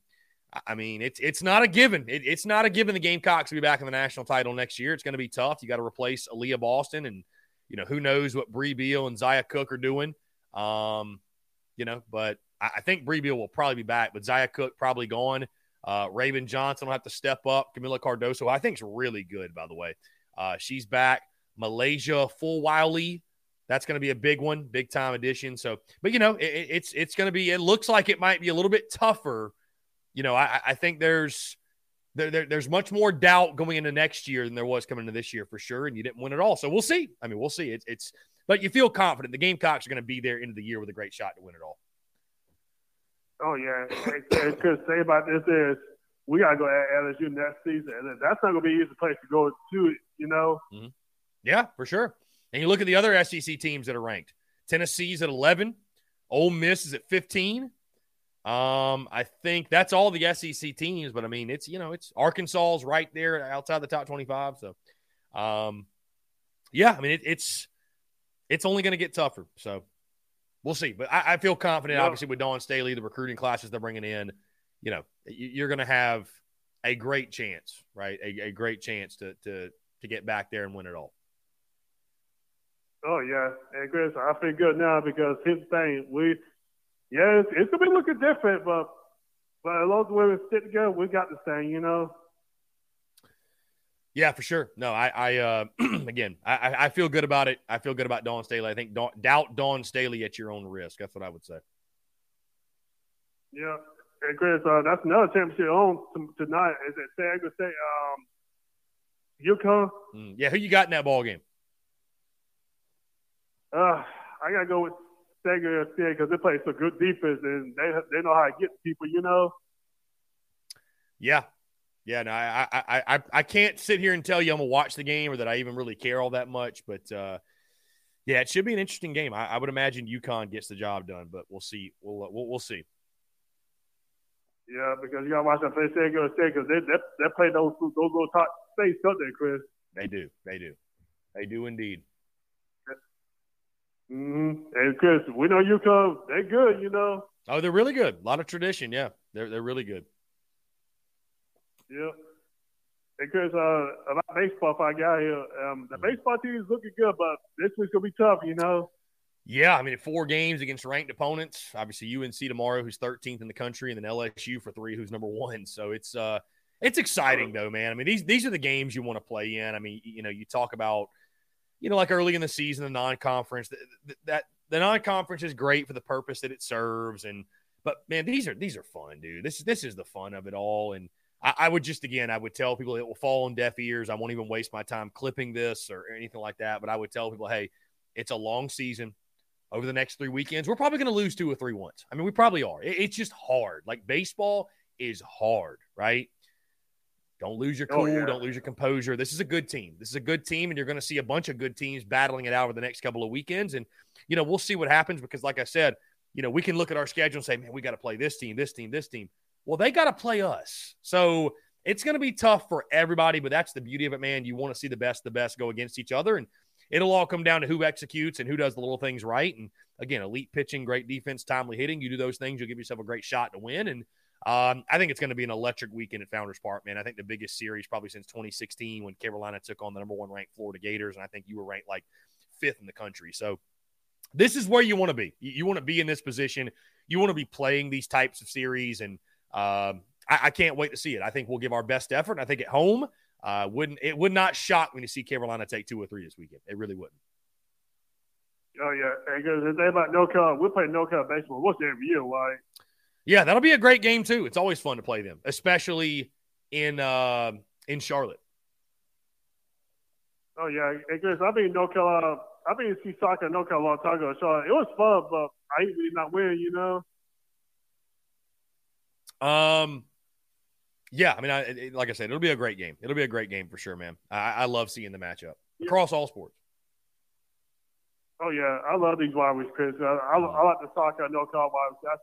B: I mean, it's it's not a given. It, it's not a given. The Gamecocks will be back in the national title next year. It's going to be tough. You got to replace Aaliyah Boston, and you know who knows what Brea Beal and Zia Cooke are doing. Um, you know, but I, I think Brea Beal will probably be back, but Zia Cooke probably gone. Uh, Raven Johnson will have to step up. Kamilla Cardoso, I think, is really good, by the way. Uh, she's back. MiLaysia Fulwiley, that's going to be a big one, big time addition. So, but you know, it, it's it's going to be. It looks like it might be a little bit tougher. You know, I, I think there's there, there, there's much more doubt going into next year than there was coming into this year for sure. And you didn't win it all, so we'll see. I mean, we'll see. It's it's but you feel confident the Gamecocks are going to be there into the year with a great shot to win it all.
G: Oh yeah, because say about this is we got to go at LSU next season, and that's not to be an easy place to go to. You know.
B: Mm-hmm. Yeah, for sure. And you look at the other SEC teams that are ranked. Tennessee's at eleven. Ole Miss is at fifteen. Um, I think that's all the SEC teams, but I mean, it's you know, it's Arkansas's right there outside the top twenty-five. So, um, yeah, I mean, it, it's it's only going to get tougher. So we'll see. But I, I feel confident, yep. obviously, with Dawn Staley, the recruiting classes they're bringing in. You know, you're going to have a great chance, right? A, a, great chance to to to get back there and win it all.
G: Oh yeah, and Chris, I feel good now because his thing, we, yeah, it's, it's gonna be looking different, but but as long as women stick together, we got the thing, you know.
B: Yeah, for sure. No, I, I uh, again, I, I feel good about it. I feel good about Dawn Staley. I think Dawn, doubt Dawn Staley at your own risk. That's what I would say.
G: Yeah, and Chris, uh, that's another championship on tonight. Is it San Diego State? Um, UConn.
B: Mm, yeah, who you got in that ball game?
G: Uh, I gotta go with San Diego State because they play some good defense and they they know how to get people. You know.
B: Yeah, yeah, no, I, I, I, I can't sit here and tell you I'm gonna watch the game or that I even really care all that much, but uh, yeah, it should be an interesting game. I, I would imagine UConn gets the job done, but we'll see. We'll uh, we'll, we'll see.
G: Yeah, because you gotta watch that play San Diego State because they, they they play those those little top states, don't they, Chris?
B: They do, they do, they do indeed.
G: Mm-hmm. And Chris, we know UConn. They're good, you know.
B: Oh, they're really good. A lot of tradition. Yeah, they're they're really good.
G: Yeah. And Chris, uh, about baseball, if I got here, um, the mm-hmm. baseball team is looking good, but this week's gonna be tough, you know.
B: Yeah, I mean, four games against ranked opponents. Obviously, UNC tomorrow, who's 13th in the country, and then LSU for three, who's number one. So it's uh, it's exciting though, man. I mean, these these are the games you want to play in. I mean, you know, you talk about, you know, like early in the season, the non-conference. That, that the non-conference is great for the purpose that it serves, and but man, these are these are fun, dude. This this is the fun of it all, and I, I would just again, I would tell people it will fall on deaf ears. I won't even waste my time clipping this or anything like that. But I would tell people, hey, it's a long season over the next three weekends. We're probably going to lose two or three once. I mean, we probably are. It's just hard. Like baseball is hard, right? Don't lose your oh, cool. Oh, yeah. Don't lose your composure. This is a good team. This is a good team, and you're going to see a bunch of good teams battling it out over the next couple of weekends. And you know, we'll see what happens because, like I said, you know, we can look at our schedule and say, man, we got to play this team, this team, this team. Well, they got to play us. So it's going to be tough for everybody, but that's the beauty of it, man. You want to see the best, the best go against each other. And it'll all come down to who executes and who does the little things right. And again, elite pitching, great defense, timely hitting. You do those things, you'll give yourself a great shot to win. And um, I think it's going to be an electric weekend at Founders Park, man. I think the biggest series probably since 2016 when Carolina took on the number one ranked Florida Gators. And I think you were ranked like fifth in the country. So this is where you want to be. You, you want to be in this position. You want to be playing these types of series. And um, I, I, can't wait to see it. I think we'll give our best effort. I think at home, uh, wouldn't it would not shock me to see Carolina take two or three this weekend. It really wouldn't.
G: Oh yeah, because the thing no NoCal, we play NoCal baseball once every year, right?
B: Yeah, that'll be a great game too. It's always fun to play them, especially in uh, in Charlotte.
G: Oh yeah, because I've been no Uh, I've been see soccer NoCal a long time ago. So it was fun, but I ain't really not win, you
B: know. Um, yeah, I mean, I, it, like I said, it'll be a great game. It'll be a great game for sure, man. I, I love seeing the matchup yeah. across all sports.
G: Oh yeah, I love these rivalries, Chris. I, I, I like the soccer NoCal rivalries.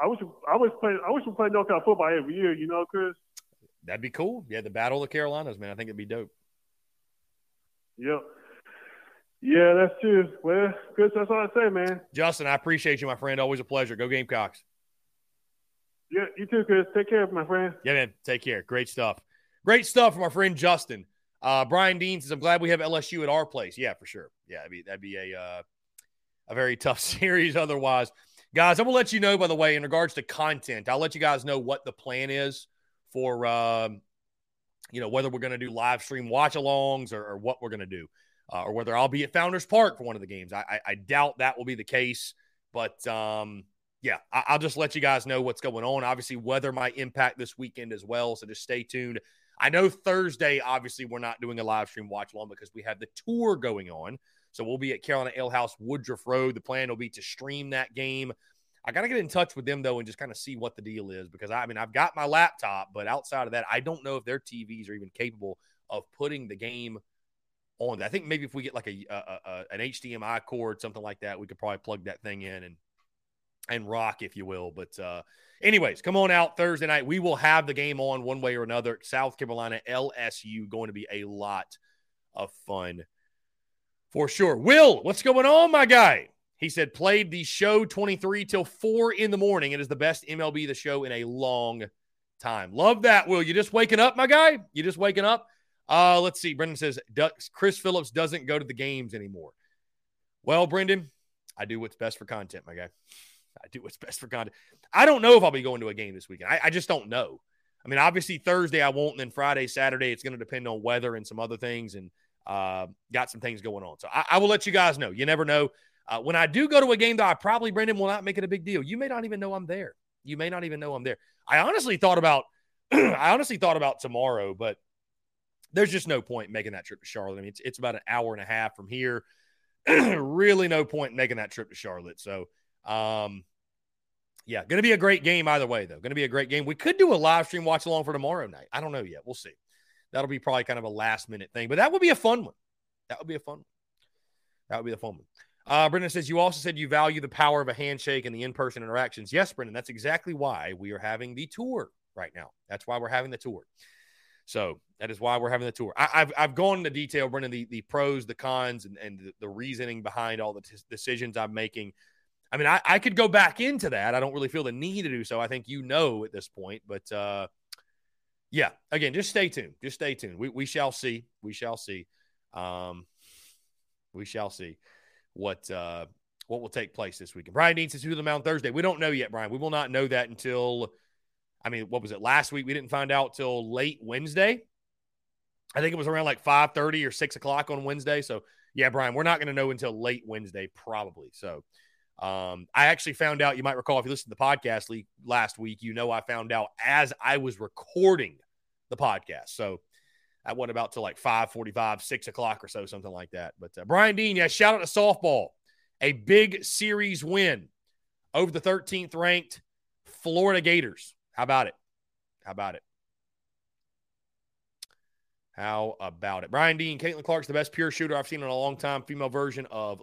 G: I wish I wish play I wish we play NoCal football every year. You know, Chris.
B: That'd be cool. Yeah, the Battle of the Carolinas, man. I think it'd be dope.
G: Yep. Yeah, that's true. Well, Chris, that's all I say, man.
B: Justin, I appreciate you, my friend. Always a pleasure. Go Gamecocks.
G: Yeah, you too, Chris. Take care, my friend.
B: Yeah, man. Take care. Great stuff. Great stuff from our friend Justin. Uh, Brian Dean says, "I'm glad we have LSU at our place." Yeah, for sure. Yeah, that'd be, that'd be a uh, a very tough series otherwise. Guys, I'm gonna let you know. By the way, in regards to content, I'll let you guys know what the plan is for, um, you know, whether we're gonna do live stream watch-alongs or, or what we're gonna do, uh, or whether I'll be at Founders Park for one of the games. I, I, I doubt that will be the case, but um, yeah, I, will just let you guys know what's going on. Obviously, weather might impact this weekend as well, so just stay tuned. I know Thursday, obviously, we're not doing a live stream watch along because we have the tour going on. So we'll be at Carolina Ale House, Woodruff Road. The plan will be to stream that game. I got to get in touch with them though and just kind of see what the deal is because I, I mean I've got my laptop, but outside of that, I don't know if their TVs are even capable of putting the game on. I think maybe if we get like a, a, a an HDMI cord, something like that, we could probably plug that thing in and and rock, if you will. But uh, anyways, come on out Thursday night. We will have the game on one way or another. South Carolina LSU going to be a lot of fun for sure. Will, what's going on, my guy? He said played the show 23 till 4 in the morning. It is the best MLB the show in a long time. Love that, Will. You just waking up, my guy? You just waking up? Uh, let's see. Brendan says Chris Phillips doesn't go to the games anymore. Well, Brendan, I do what's best for content, my guy. I do what's best for content. I don't know if I'll be going to a game this weekend. I, I just don't know. I mean, obviously Thursday I won't, and then Friday, Saturday it's going to depend on weather and some other things, and uh, got some things going on. So I, I, will let you guys know. You never know. Uh, when I do go to a game, though, I probably Brendan will not make it a big deal. You may not even know I'm there. You may not even know I'm there. I honestly thought about, I honestly thought about tomorrow, but there's just no point making that trip to Charlotte. I mean, it's, it's about an hour and a half from here. really, no point making that trip to Charlotte. So um, yeah, going to be a great game either way, though. Going to be a great game. We could do a live stream watch along for tomorrow night. I don't know yet. We'll see. That'll be probably kind of a last minute thing, but that would be a fun one. That would be a fun one. That would be the fun one. Uh, Brendan says, You also said you value the power of a handshake and the in person interactions. Yes, Brendan, that's exactly why we are having the tour right now. That's why we're having the tour. So that is why we're having the tour. I, have I've gone into detail, Brendan, the, the pros, the cons, and, and the, the reasoning behind all the t- decisions I'm making. I mean, I, I could go back into that. I don't really feel the need to do so. I think you know at this point, but uh, yeah, again, just stay tuned. Just stay tuned. We, we shall see. We shall see. Um, we shall see what uh, what will take place this weekend. Brian Dean says who the Mount Thursday. We don't know yet, Brian. We will not know that until I mean, what was it last week? We didn't find out till late Wednesday. I think it was around like 5 30 or 6 o'clock on Wednesday. So yeah, Brian, we're not going to know until late Wednesday, probably. So um, I actually found out, you might recall if you listened to the podcast last week, you know, I found out as I was recording the podcast. So I went about to like 545, 6 o'clock or so, something like that. But uh, Brian Dean, yeah, shout out to softball. A big series win over the 13th ranked Florida Gators. How about it? How about it? How about it? Brian Dean, Caitlin Clark's the best pure shooter I've seen in a long time, female version of.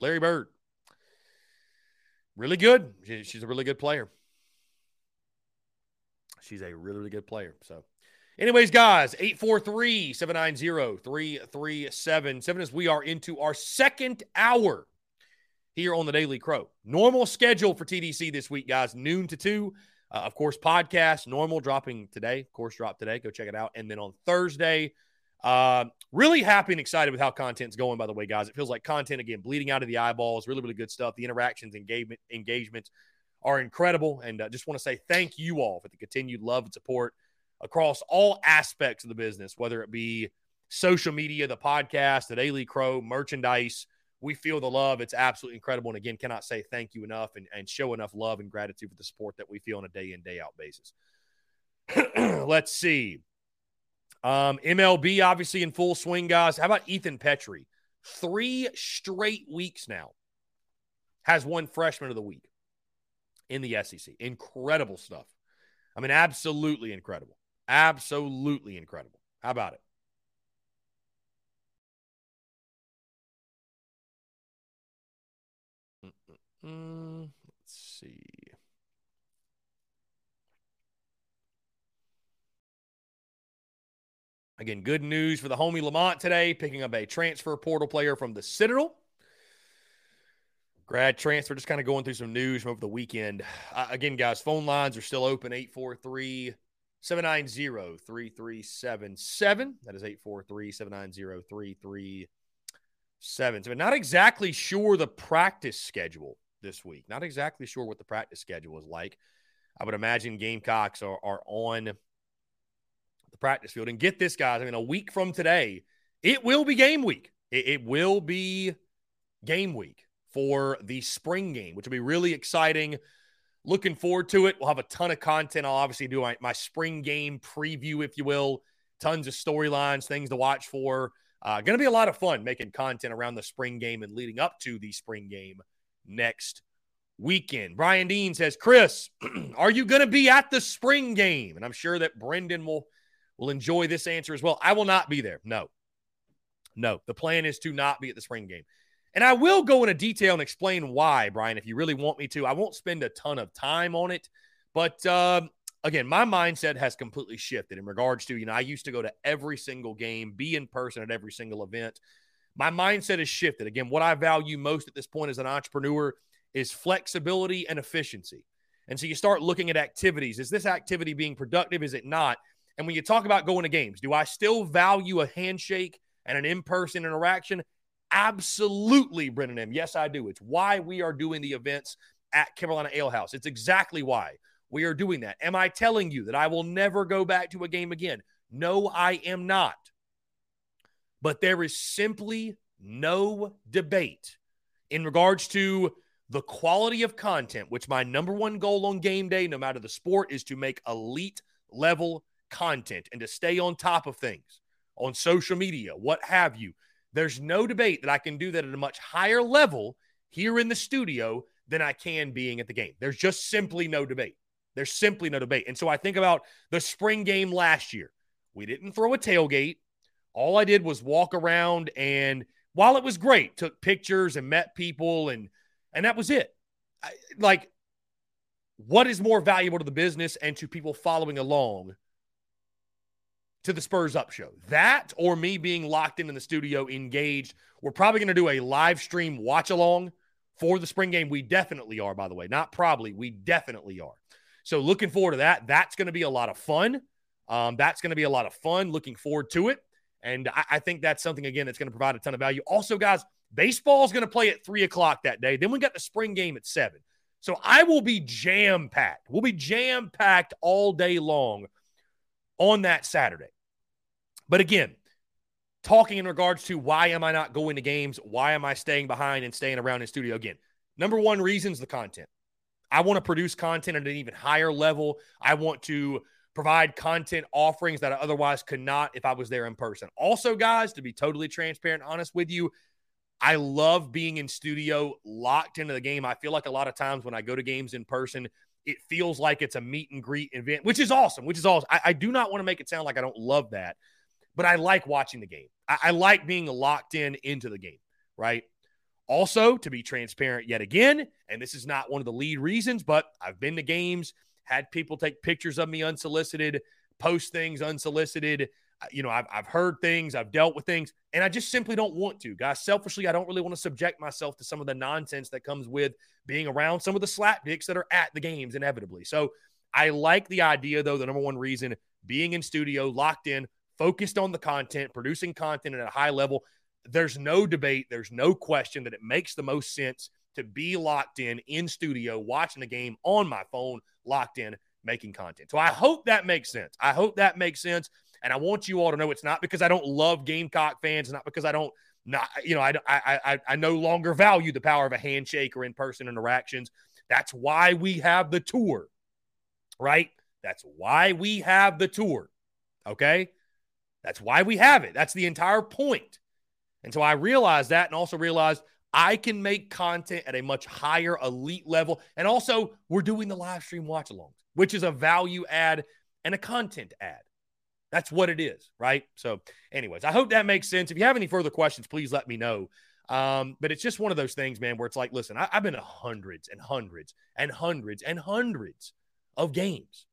B: Larry Bird. Really good. she's a really good player. She's a really, really good player. So, anyways, guys, 843 790 3377 as we are into our second hour here on the Daily Crow. Normal schedule for TDC this week, guys, noon to 2. Uh, of course, podcast, normal dropping today. Of course, drop today. Go check it out. And then on Thursday, uh, really happy and excited with how content's going, by the way, guys. It feels like content, again, bleeding out of the eyeballs. Really, really good stuff. The interactions, engagement, engagements are incredible. And uh, just want to say thank you all for the continued love and support across all aspects of the business, whether it be social media, the podcast, the Daily Crow, merchandise. We feel the love. It's absolutely incredible. And again, cannot say thank you enough and, and show enough love and gratitude for the support that we feel on a day in, day out basis. Let's see. Um, MLB obviously in full swing, guys. How about Ethan Petry? Three straight weeks now has won freshman of the week in the SEC. Incredible stuff. I mean, absolutely incredible. Absolutely incredible. How about it? Mm-mm-mm. Let's see. Again, good news for the homie Lamont today, picking up a transfer portal player from the Citadel. Grad transfer, just kind of going through some news from over the weekend. Uh, again, guys, phone lines are still open 843 790 3377. That is 843 790 3377. Not exactly sure the practice schedule this week. Not exactly sure what the practice schedule is like. I would imagine Gamecocks are, are on the practice field. And get this, guys, I mean, a week from today, it will be game week. It, it will be game week for the spring game, which will be really exciting. Looking forward to it. We'll have a ton of content. I'll obviously do my, my spring game preview, if you will. Tons of storylines, things to watch for. Uh, going to be a lot of fun making content around the spring game and leading up to the spring game next weekend. Brian Dean says, Chris, are you going to be at the spring game? And I'm sure that Brendan will will enjoy this answer as well. I will not be there. No, no. The plan is to not be at the spring game. And I will go into detail and explain why, Brian, if you really want me to. I won't spend a ton of time on it. But uh, again, my mindset has completely shifted in regards to, you know, I used to go to every single game, be in person at every single event. My mindset has shifted. Again, what I value most at this point as an entrepreneur is flexibility and efficiency. And so you start looking at activities. Is this activity being productive? Is it not? And when you talk about going to games, do I still value a handshake and an in person interaction? Absolutely, Brennan M. Yes, I do. It's why we are doing the events at Carolina Ale House. It's exactly why we are doing that. Am I telling you that I will never go back to a game again? No, I am not. But there is simply no debate in regards to the quality of content, which my number one goal on game day, no matter the sport, is to make elite level content and to stay on top of things on social media, what have you. There's no debate that I can do that at a much higher level here in the studio than I can being at the game. There's just simply no debate. There's simply no debate. And so I think about the spring game last year. We didn't throw a tailgate. All I did was walk around and while it was great, took pictures and met people and and that was it. I, like what is more valuable to the business and to people following along to the Spurs Up show? That or me being locked in in the studio, engaged. We're probably going to do a live stream watch along for the spring game. We definitely are, by the way. Not probably, we definitely are. So looking forward to that. That's going to be a lot of fun. Um, that's going to be a lot of fun. Looking forward to it. And I, I think that's something, again, that's going to provide a ton of value. Also, guys, baseball is going to play at three o'clock that day. Then we got the spring game at seven. So I will be jam packed. We'll be jam packed all day long on that Saturday. But again, talking in regards to why am I not going to games? Why am I staying behind and staying around in studio again? Number one reason is the content. I want to produce content at an even higher level. I want to provide content offerings that I otherwise could not if I was there in person. Also, guys, to be totally transparent, honest with you, I love being in studio, locked into the game. I feel like a lot of times when I go to games in person, it feels like it's a meet and greet event, which is awesome, which is awesome. I, I do not want to make it sound like I don't love that, but I like watching the game. I, I like being locked in into the game, right? Also, to be transparent yet again, and this is not one of the lead reasons, but I've been to games, had people take pictures of me unsolicited, post things unsolicited. You know, I've, I've heard things, I've dealt with things, and I just simply don't want to. Guys, selfishly, I don't really want to subject myself to some of the nonsense that comes with being around some of the slap dicks that are at the games inevitably. So I like the idea, though, the number one reason being in studio, locked in, focused on the content, producing content at a high level there's no debate, there's no question that it makes the most sense to be locked in in studio, watching the game on my phone, locked in, making content. So I hope that makes sense. I hope that makes sense. And I want you all to know it's not because I don't love Gamecock fans, not because I don't not you know I I I, I no longer value the power of a handshake or in person interactions. That's why we have the tour, right? That's why we have the tour. Okay, that's why we have it. That's the entire point. And so I realized that and also realized I can make content at a much higher elite level. And also, we're doing the live stream watch alongs, which is a value add and a content add. That's what it is, right? So, anyways, I hope that makes sense. If you have any further questions, please let me know. Um, but it's just one of those things, man, where it's like, listen, I, have been to hundreds and hundreds and hundreds and hundreds of games.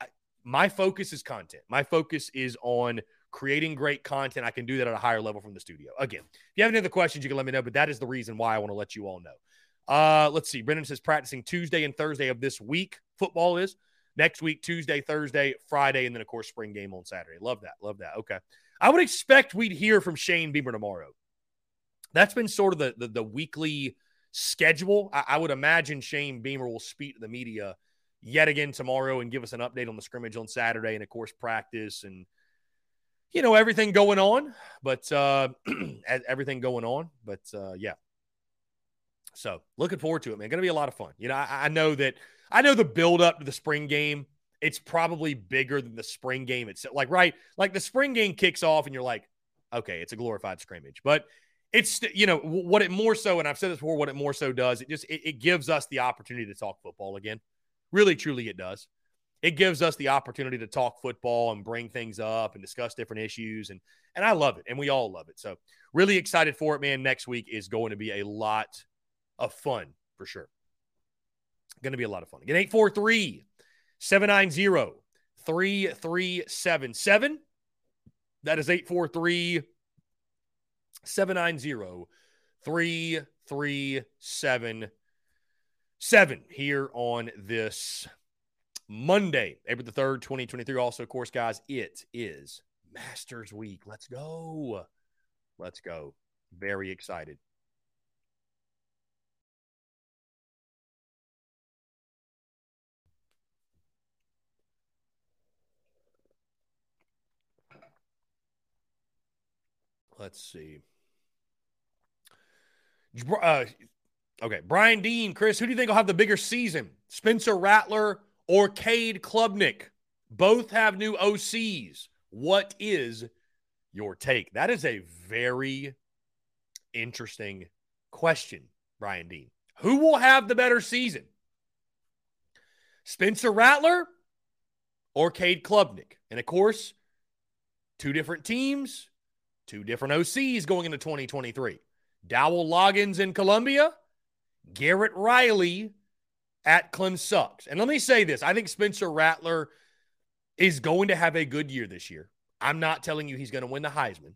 B: I, my focus is content. My focus is on creating great content. I can do that at a higher level from the studio. Again, if you have any other questions, you can let me know, but that is the reason why I want to let you all know. Uh, let's see. Brendan says practicing Tuesday and Thursday of this week. Football is next week, Tuesday, Thursday, Friday, and then, of course, spring game on Saturday. Love that. Love that. Okay. I would expect we'd hear from Shane Beamer tomorrow. That's been sort of the, the, the weekly schedule. I, I would imagine Shane Beamer will speak to the media yet again tomorrow and give us an update on the scrimmage on Saturday and, of course, practice and – you know, everything going on, but uh, everything going on. But uh, yeah. So looking forward to it, man. Going to be a lot of fun. You know, I, I know that I know the build up to the spring game. It's probably bigger than the spring game itself. Like, right? Like the spring game kicks off, and you're like, Okay, it's a glorified scrimmage, but it's you know what it more so, and I've said this before. What it more so does, it just it, it gives us the opportunity to talk football again. Really, truly, it does. It gives us the opportunity to talk football and bring things up and discuss different issues, and and I love it, and we all love it. So really excited for it, man. Next week is going to be a lot of fun for sure. Going to be a lot of fun. Again, 843 790 3377. That is 843 790 3377 here on this Monday, April the 3rd, 2023. Also, of course, guys, it is Masters Week. Let's go. Let's go. Very excited. Let's see. Uh, okay, Brian Dean, Chris, who do you think will have the bigger season? Spencer Rattler or Cade Klubnik? Both have new OCs. What is your take? That is a very interesting question, Brian Dean. Who will have the better season? Spencer Rattler or Cade Klubnik? And of course, two different teams, Two different OCs going into 2023. Dowell Loggins in Columbia, Garrett Riley at Clem Sucks. And let me say this I think Spencer Rattler is going to have a good year this year. I'm not telling you he's going to win the Heisman,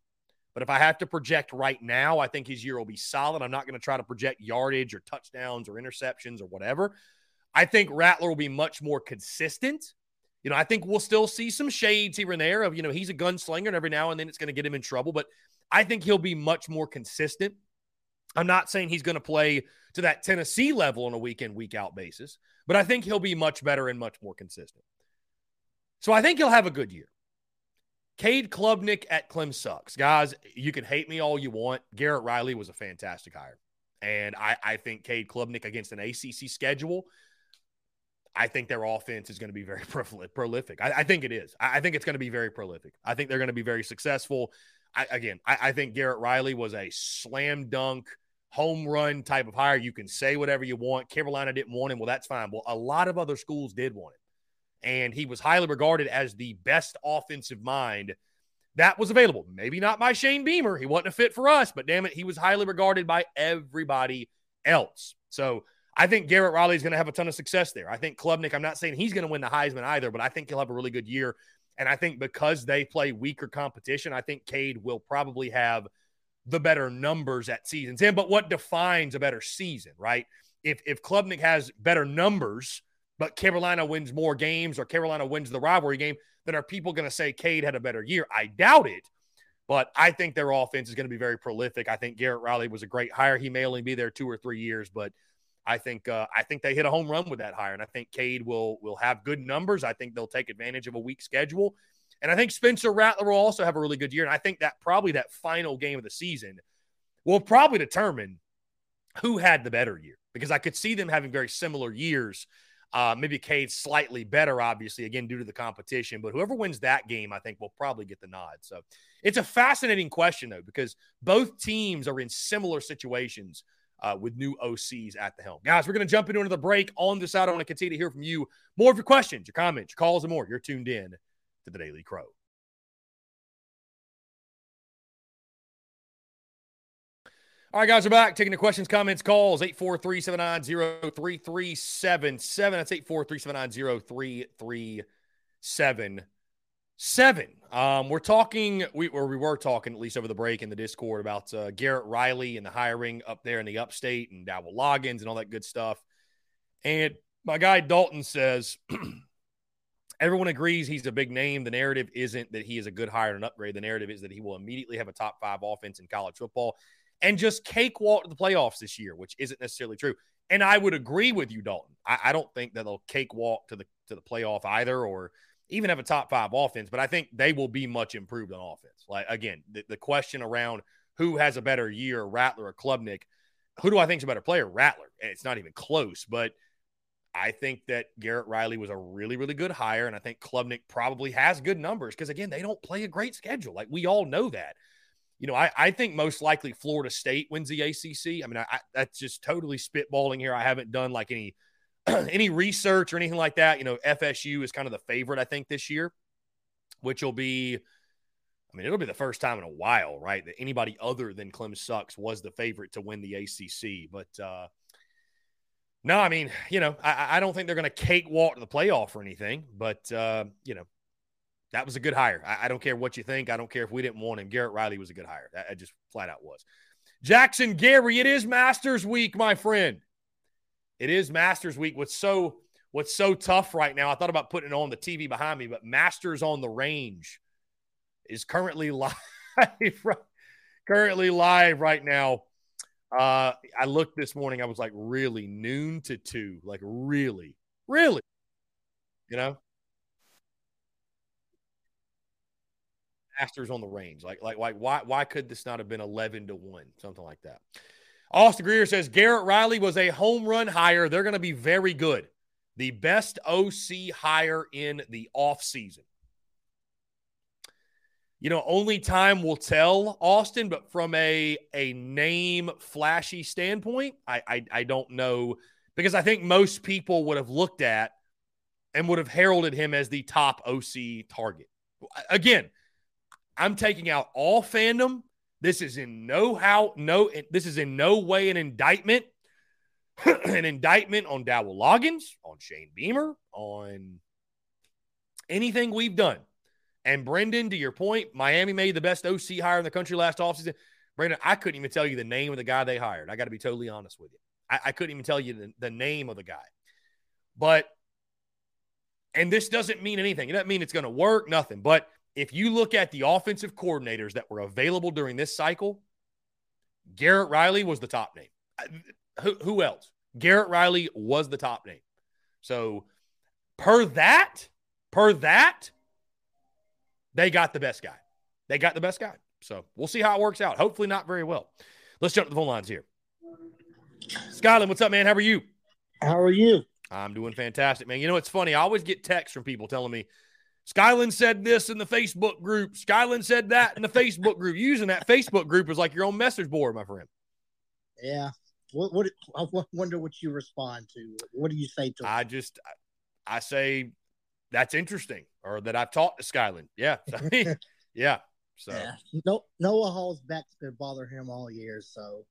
B: but if I have to project right now, I think his year will be solid. I'm not going to try to project yardage or touchdowns or interceptions or whatever. I think Rattler will be much more consistent you know, I think we'll still see some shades here and there of, you know, he's a gunslinger and every now and then it's going to get him in trouble, but I think he'll be much more consistent. I'm not saying he's going to play to that Tennessee level on a week in, week out basis, but I think he'll be much better and much more consistent. So I think he'll have a good year. Cade Klubnik at Clem sucks. Guys, you can hate me all you want. Garrett Riley was a fantastic hire. And I, I think Cade Klubnik against an ACC schedule I think their offense is going to be very prolific. I, I think it is. I, I, think it's going to be very prolific. I think they're going to be very successful. I, again, I, I, think Garrett Riley was a slam dunk, home run type of hire. You can say whatever you want. Carolina didn't want him. Well, that's fine. Well, a lot of other schools did want him. And he was highly regarded as the best offensive mind that was available. Maybe not by Shane Beamer. He wasn't a fit for us, but damn it, he was highly regarded by everybody else. So I think Garrett Riley is going to have a ton of success there. I think Klubnik, I'm not saying he's going to win the Heisman either, but I think he'll have a really good year. And I think because they play weaker competition, I think Cade will probably have the better numbers at season's end. But what defines a better season, right? If if Klubnik has better numbers, but Carolina wins more games or Carolina wins the rivalry game, then are people going to say Cade had a better year? I doubt it. But I think their offense is going to be very prolific. I think Garrett Riley was a great hire. He may only be there two or three years, but – I think uh, I think they hit a home run with that hire, and I think Cade will will have good numbers. I think they'll take advantage of a weak schedule, and I think Spencer Rattler will also have a really good year. And I think that probably that final game of the season will probably determine who had the better year because I could see them having very similar years. Uh, maybe Cade slightly better, obviously, again due to the competition. But whoever wins that game, I think will probably get the nod. So it's a fascinating question though because both teams are in similar situations uh, with new OCs at the helm. Guys, we're going to jump into another break. On this side, I want to continue to hear from you. More of your questions, your comments, your calls, and more. You're tuned in to the Daily Crow. All right, guys, we're back taking the questions, comments, calls 843 790 3377. That's 843 790 3377 seven. Um, we're talking, we or we were talking at least over the break in the Discord about uh, Garrett Riley and the hiring up there in the Upstate and Dowell Loggins and all that good stuff. And my guy Dalton says everyone agrees he's a big name. The narrative isn't that he is a good hire and an upgrade. The narrative is that he will immediately have a top five offense in college football and just cakewalk to the playoffs this year, which isn't necessarily true. And I would agree with you, Dalton. I, I don't think that they'll cakewalk to the to the playoff either, or even have a top five offense, but I think they will be much improved on offense. Like again, the, the question around who has a better year, Rattler or Klubnik, who do I think is a better player? Rattler. It's not even close, but I think that Garrett Riley was a really, really good hire. And I think Klubnik probably has good numbers because, again, they don't play a great schedule. Like we all know that. you know, I, I think most likely Florida State wins the ACC. I mean, I, I, that's just totally spitballing here. I haven't done like any any research or anything like that. You know, FSU is kind of the favorite, I think, this year, which will be, I mean, it'll be the first time in a while, right, that anybody other than Clem Sucks was the favorite to win the ACC. But uh, no, I mean, you know, I, I don't think they're going to cakewalk to the playoff or anything, but uh, you know, that was a good hire. I, I, don't care what you think. I don't care if we didn't want him. Garrett Riley was a good hire. That, just flat out was. Jackson Gary, it is Masters Week, my friend. It is Masters Week. What's so what's so tough right now? I thought about putting it on the TV behind me, but Masters on the Range is currently live. currently live right now. Uh, I looked this morning. I was like, really noon to two, like really, really, you know. Masters on the range, like like like why why could this not have been eleven to one, something like that? Austin Greer says Garrett Riley was a home run hire. They're going to be very good. The best OC hire in the offseason. You know, only time will tell, Austin, but from a a name flashy standpoint, I, I, I don't know because I think most people would have looked at and would have heralded him as the top OC target. Again, I'm taking out all fandom this is in no how no this is in no way an indictment, an indictment on Dowell Loggins, on Shane Beamer, on anything we've done. And Brendan, to your point, Miami made the best OC hire in the country last offseason. Brendan, I couldn't even tell you the name of the guy they hired. I got to be totally honest with you. I, I couldn't even tell you the, the name of the guy. But, and this doesn't mean anything. It doesn't mean it's going to work, nothing. But if you look at the offensive coordinators that were available during this cycle, Garrett Riley was the top name. Who, who else? Garrett Riley was the top name. So, per that, per that, they got the best guy. They got the best guy. So, we'll see how it works out. Hopefully, not very well. Let's jump to the phone lines here. Skyland, what's up, man? How are you?
H: How are you?
B: I'm doing fantastic, man. You know, it's funny. I always get texts from people telling me, Skyland said this in the Facebook group. Skyland said that in the Facebook group. Using that Facebook group is like your own message board, my friend.
H: Yeah. What, what I wonder what you respond to. What do you say to?
B: I just I say that's interesting, or that I've talked to Skyland. Yeah, yeah. So yeah.
H: No, Noah Hall's back's been bothering him all year, so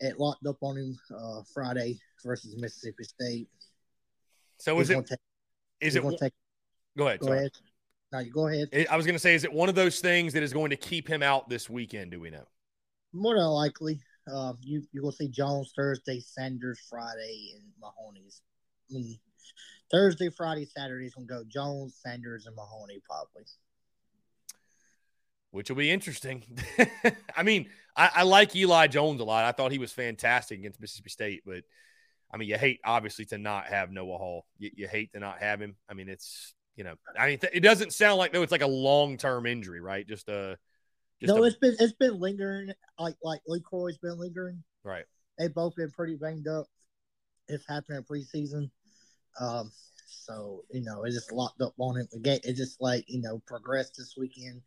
H: it locked up on him uh, Friday versus Mississippi State.
B: So is it? Take, is it? Take, Go ahead.
H: Go sorry. ahead. No, you go ahead.
B: I was going to say, is it one of those things that is going to keep him out this weekend? Do we know?
H: More than likely. Uh, you you will see Jones Thursday, Sanders Friday, and Mahoney's. I mean, Thursday, Friday, Saturday's gonna go Jones, Sanders, and Mahoney probably.
B: Which will be interesting. I mean, I, I like Eli Jones a lot. I thought he was fantastic against Mississippi State, but I mean, you hate obviously to not have Noah Hall. You, you hate to not have him. I mean, it's you know, I mean, th- it doesn't sound like though it's like a long term injury, right? Just a.
H: Just no, a, it's been it's been lingering, like like LeCroy's been lingering.
B: Right.
H: They've both been pretty banged up. It's happened in preseason, um, so you know it just locked up on it. Again, it just like you know progressed this weekend.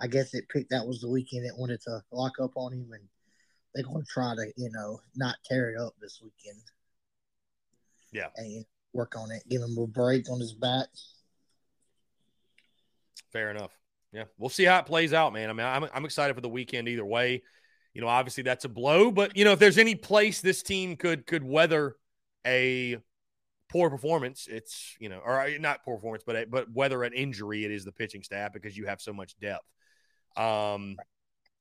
H: I guess it picked that was the weekend it wanted to lock up on him, and they're going to try to you know not tear it up this weekend.
B: Yeah,
H: and work on it, give him a break on his back.
B: Fair enough. Yeah, we'll see how it plays out, man. I mean, I'm I'm excited for the weekend either way. You know, obviously that's a blow, but you know, if there's any place this team could could weather a poor performance, it's you know, or uh, not poor performance, but but whether an injury, it is the pitching staff because you have so much depth. Um,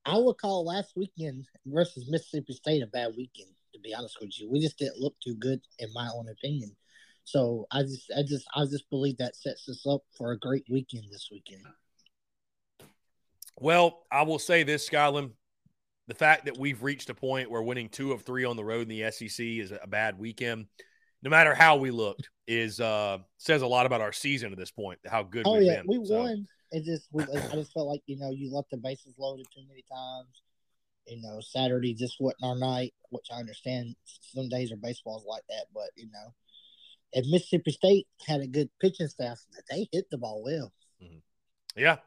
H: I would call last weekend versus Mississippi State a bad weekend. To be honest with you, we just didn't look too good, in my own opinion. So I just, I just, I just believe that sets us up for a great weekend this weekend.
B: Well, I will say this, Skyland. The fact that we've reached a point where winning two of three on the road in the SEC is a bad weekend, no matter how we looked, is uh says a lot about our season at this point. How good. Oh yeah, been.
H: we so. won. It just, we, I just felt like you know you left the bases loaded too many times. You know, Saturday just wasn't our night, which I understand. Some days our baseball's like that, but you know, if Mississippi State had a good pitching staff, they hit the ball well.
B: Mm-hmm. Yeah.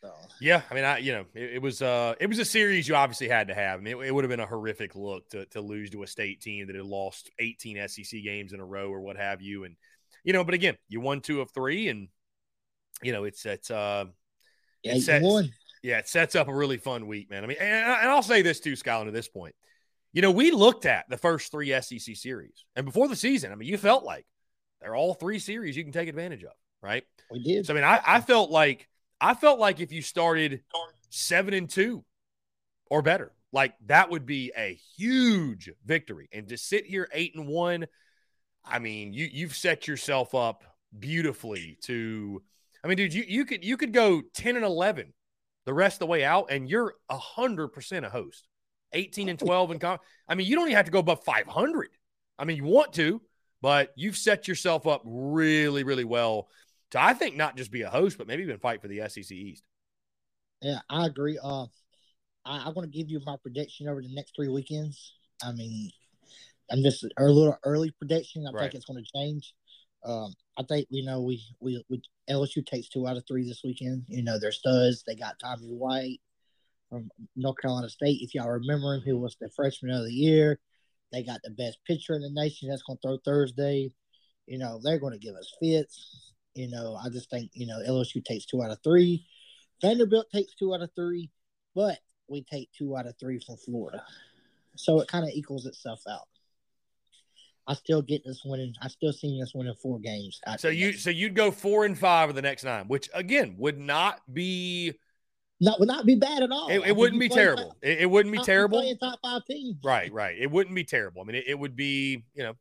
H: So.
B: Yeah, I mean, I you know, it, it, was uh it was a series you obviously had to have. I mean, it, it would have been a horrific look to to lose to a state team that had lost 18 SEC games in a row or what have you, and you know, but again, you won two of three, and you know, it's it's uh,
H: yeah,
B: it sets, yeah, it sets up a really fun week, man. I mean, and, and I'll say this too, Skyland, to this point, you know, we looked at the first three SEC series, and before the season, I mean, you felt like they're all three series you can take advantage of, right?
H: We did.
B: So I mean, I, I felt like I felt like if you started seven and two or better, like that would be a huge victory. And to sit here eight and one, I mean, you you've set yourself up beautifully to. I mean, dude, you you could you could go ten and eleven the rest of the way out, and you're a hundred percent a host. Eighteen and twelve and I mean, you don't even have to go above five hundred. I mean, you want to, but you've set yourself up really, really well to I think not just be a host, but maybe even fight for the SEC East.
H: Yeah, I agree. Uh, I, I want to give you my prediction over the next three weekends. I mean, I'm just a little early prediction. I right. think it's going to change. Um, I think you know we, we we LSU takes two out of three this weekend. You know they're studs. They got Tommy White from North Carolina State. If y'all remember him, he was the freshman of the year. They got the best pitcher in the nation that's going to throw Thursday. You know they're going to give us fits. You know, I just think, you know, LSU takes two out of three. Vanderbilt takes two out of three, but we take two out of three from Florida. So it kind of equals itself out. I still get this winning. I still see this winning four games.
B: So you so you'd go four and five of the next nine, which again would not be
H: not would not be bad at all.
B: It, it wouldn't be terrible. It, it, wouldn't be terrible.
H: Top five teams.
B: Right, right. It wouldn't be terrible. I mean, it, it would be you know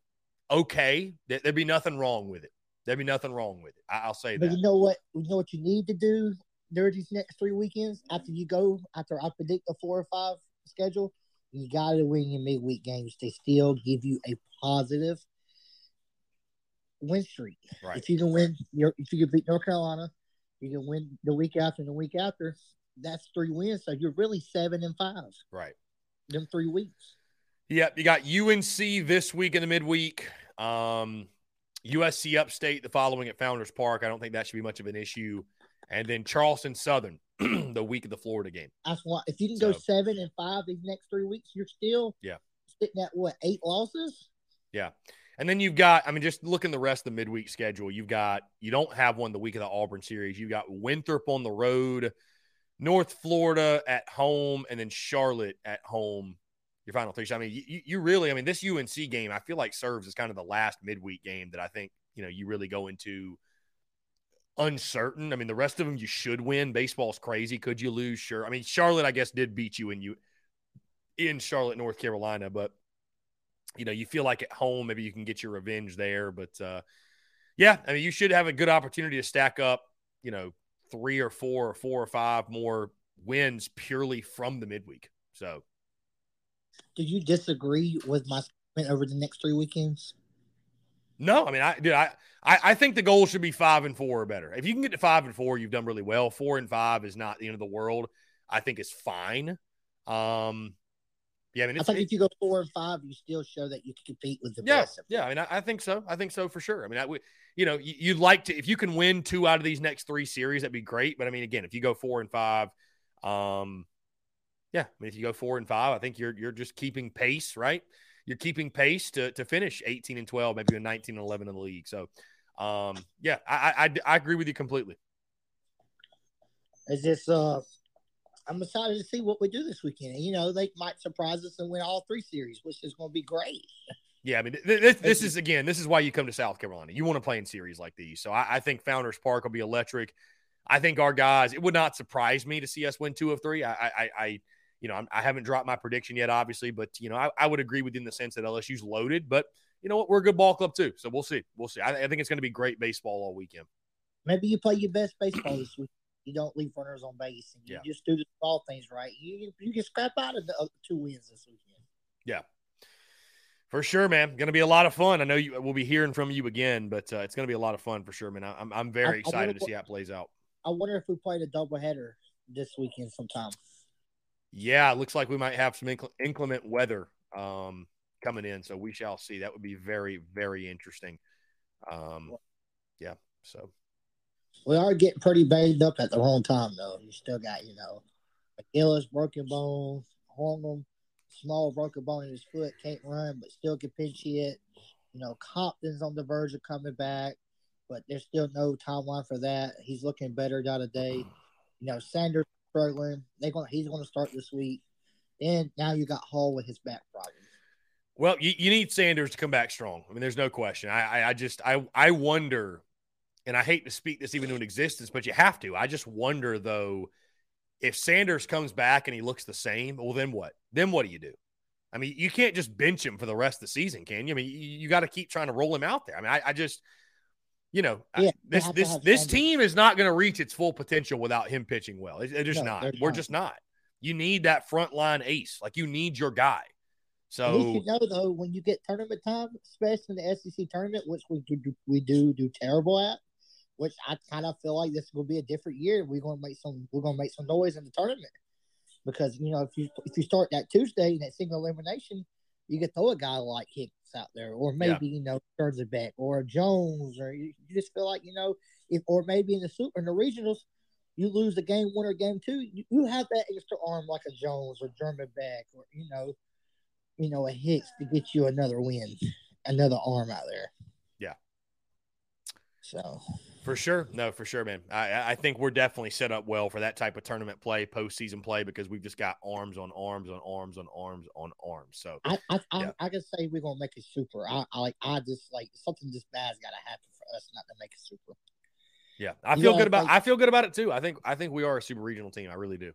B: okay. There'd be nothing wrong with it. There'd be nothing wrong with it. I, will say
H: but
B: that.
H: you know what? You know what you need to do during these next three weekends after you go after I predict the four or five schedule. You got to win your midweek games They still give you a positive win streak.
B: Right.
H: If you can win, your, if you can beat North Carolina, you can win the week after and the week after. That's three wins. So you're really seven and five.
B: Right.
H: Them three weeks.
B: Yep. You got UNC this week in the midweek. Um, USC Upstate the following at Founders Park. I don't think that should be much of an issue. And then Charleston Southern the week of the Florida game.
H: That's why if you can so, go seven and five these next three weeks, you're still
B: yeah
H: sitting at what eight losses.
B: Yeah. And then you've got, I mean, just looking the rest of the midweek schedule, you've got, you don't have one the week of the Auburn series. You've got Winthrop on the road, North Florida at home, and then Charlotte at home your final three. I mean, you, you really, I mean, this UNC game, I feel like serves as kind of the last midweek game that I think, you know, you really go into uncertain. I mean, the rest of them you should win. Baseball's crazy. Could you lose? Sure. I mean, Charlotte, I guess, did beat you in you in Charlotte, North Carolina, but you know, you feel like at home, maybe you can get your revenge there. But uh, yeah, I mean, you should have a good opportunity to stack up, you know, three or four or four or five more wins purely from the midweek. So
H: do you disagree with my statement over the next three weekends?
B: No, I mean, I dude, I, I, I think the goal should be five and four or better. If you can get to five and four, you've done really well. Four and five is not the end of the world. I think it's fine. Um, yeah, I mean,
H: I think if you go four and five, you still show that you can compete with the
B: yeah,
H: best.
B: Yeah, I mean, I, I, think so. I think so for sure. I mean, I would, you know, you, you'd like to if you can win two out of these next three series, that'd be great. But I mean, again, if you go four and five, um, yeah, I mean, if you go four and five, I think you're you're just keeping pace, right? You're keeping pace to to finish 18 and 12, maybe a 19 and 11 in the league. So, um, yeah, I, I I agree with you completely.
H: Is this uh? I'm excited to see what we do this weekend. You know, they might surprise us and win all three series, which is going to be great.
B: Yeah, I mean, this, this is again, this is why you come to South Carolina. You want to play in series like these. So I, I think Founders Park will be electric. I think our guys. It would not surprise me to see us win two of three. I, I, I you know, I'm, I have not dropped my prediction yet, obviously, but you know, I, I, would agree with you in the sense that LSU's loaded, but you know what, we're a good ball club too, so we'll see, we'll see. I, I think it's going to be great baseball all weekend.
H: Maybe you play your best baseball this week. You don't leave runners on base, and you yeah. just do the ball things right. You you can scrap out of the two wins this weekend.
B: Yeah. For sure, man. Going to be a lot of fun. I know you. We'll be hearing from you again, but uh, it's going to be a lot of fun for sure, man. I'm I'm very excited to see how it plays out.
H: I wonder if we played a doubleheader this weekend sometime.
B: Yeah, it looks like we might have some inc- inclement weather um, coming in, so we shall see. That would be very, very interesting. Um, yeah, so
H: We are getting pretty banged up at the wrong time, though. You still got, you know, McGillis, broken bone, Hornung, small broken bone in his foot, can't run, but still can pinch hit. You know, Compton's on the verge of coming back, but there's still no timeline for that. He's looking better day to day. You know, Sanders struggling. They going he's going to start this week. And now you got Hall with his back problem.
B: Well, you, you need Sanders to come back strong. I mean, there's no question. I, I, I just I I wonder, and I hate to speak this even into existence, but you have to. I just wonder though, if Sanders comes back and he looks the same, well, then what? Then what do you do? I mean, you can't just bench him for the rest of the season, can you? I mean, you, you got to keep trying to roll him out there. I mean, I, I just, you know,
H: Yeah,
B: this this this
H: Sanders.
B: team is not going to reach its full potential without him pitching well. It- just
H: No,
B: not. We're
H: not.
B: just not. You need that front line ace. Like you need your guy.
H: At least you know though, when you get tournament time, especially in the SEC tournament, which we do we do do terrible at, which I kind of feel like this will be a different year. We're going to make some we're going to make some noise in the tournament because you know if you if you start that Tuesday in that single elimination, you could throw a guy like Hicks out there, or maybe you know it or Jones, or you, you just feel like you know if or maybe in the super in the regionals. You lose the game one or game two, you, you have that extra arm like a Jones or German back, or you know, you know, a Hicks to get you another win, another arm out there.
B: Yeah.
H: So
B: for sure, no, for sure, man. I I think we're definitely set up well for that type of tournament play, postseason play, because we've just got arms on arms on arms on arms on arms. So
H: I I, I,
B: Yeah.
H: I can say we're gonna make it super. I, I like I just like something this bad's gotta happen for us not to make it super.
B: yeah, I
H: You
B: feel
H: gotta
B: good about
H: think-
B: I feel good about it too. I think I think we are a super regional team. I really do.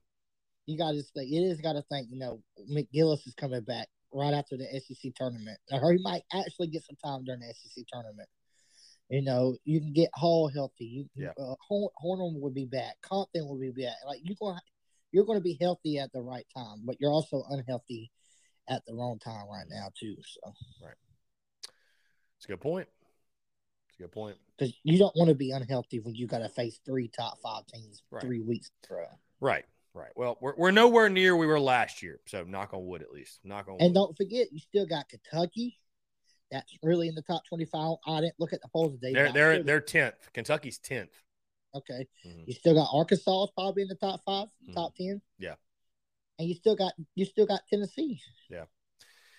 H: You gotta just think it is gotta think, you know, McGillis is coming back right after the SEC tournament. Or he might actually get some time during the SEC tournament. You know, you can get Hall healthy. You
B: Yeah.
H: uh, Horn, Hornung will be back. Compton will be back. Like you're going you're going to be healthy at the right time, but you're also unhealthy at the wrong time right now too. So right,
B: It's a good point. It's a good point.
H: because you don't want to be unhealthy when you got to face three top five teams
B: Right.
H: three weeks row.
B: Right, right. Well, we're we're nowhere near we were last year. So knock on wood, at least. Knock on
H: And
B: wood.
H: don't forget, you still got Kentucky. That's really in the top twenty-five. I didn't look at the polls today.
B: They're they're they're tenth. Kentucky's tenth.
H: okay.
B: Mhm.
H: You still got Arkansas probably in the top 5
B: Mhm.
H: top ten.
B: Yeah.
H: And you still got you still got Tennessee. Yeah.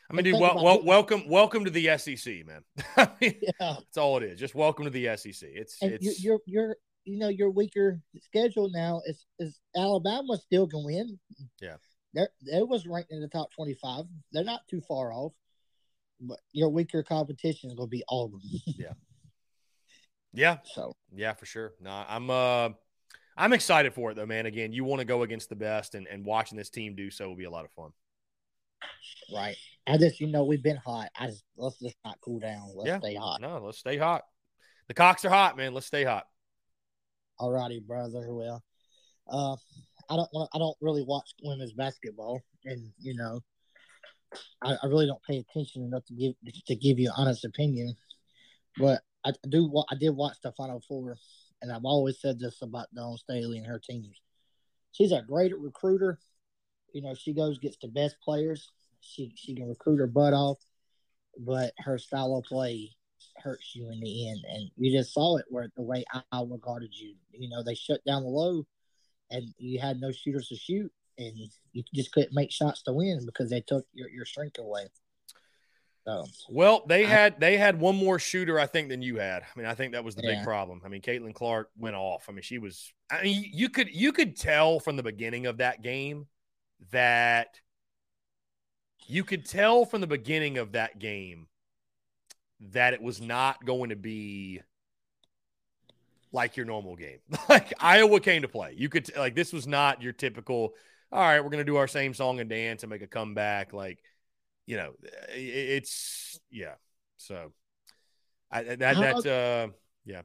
B: I mean, dude, well, well, welcome, welcome to the SEC, man. I mean,
H: Yeah.
B: that's all it is. Just welcome to the SEC. It's
H: And
B: it's
H: you, you're you're you know your weaker schedule now is is Alabama still can win.
B: Yeah.
H: They're they was ranked in the top twenty five. They're not too far off. But your weaker competition is gonna be Auburn.
B: yeah, Yeah.
H: So
B: yeah, for sure. No, I'm uh, I'm excited for it though, man. Again, you want to go against the best, and and watching this team do so will be a lot of fun.
H: right. I just you know we've been hot. I just let's just not cool down. Let's
B: Yeah.
H: stay hot.
B: No, let's stay hot. The cocks are hot, man. Let's stay hot.
H: Alrighty, brother. Well, uh, I don't want. I don't really watch women's basketball, and you know, I, I really don't pay attention enough to give to give you an honest opinion. But I do. I did watch the Final Four, and I've always said this about Dawn Staley and her teams. She's a great recruiter. You know, she goes gets the best players. She she can recruit her butt off, but her style of play hurts you in the end. And you just saw it where the way Iowa guarded you. You know, they shut down the low and you had no shooters to shoot and you just couldn't make shots to win because they took your, your strength away. So
B: Well, they
H: I-
B: had they had one more shooter, I think, than you had. I mean, I think that was the big problem. I mean, Caitlin Clark went off. I mean, she was. I mean, you could you could tell from the beginning of that game that you could tell from the beginning of that game that it was not going to be like your normal game. like Iowa came to play. You could like this was not your typical. All right, we're gonna do our same song and dance and make a comeback. Like you know, it's yeah. So I that
H: How-
B: that's uh yeah.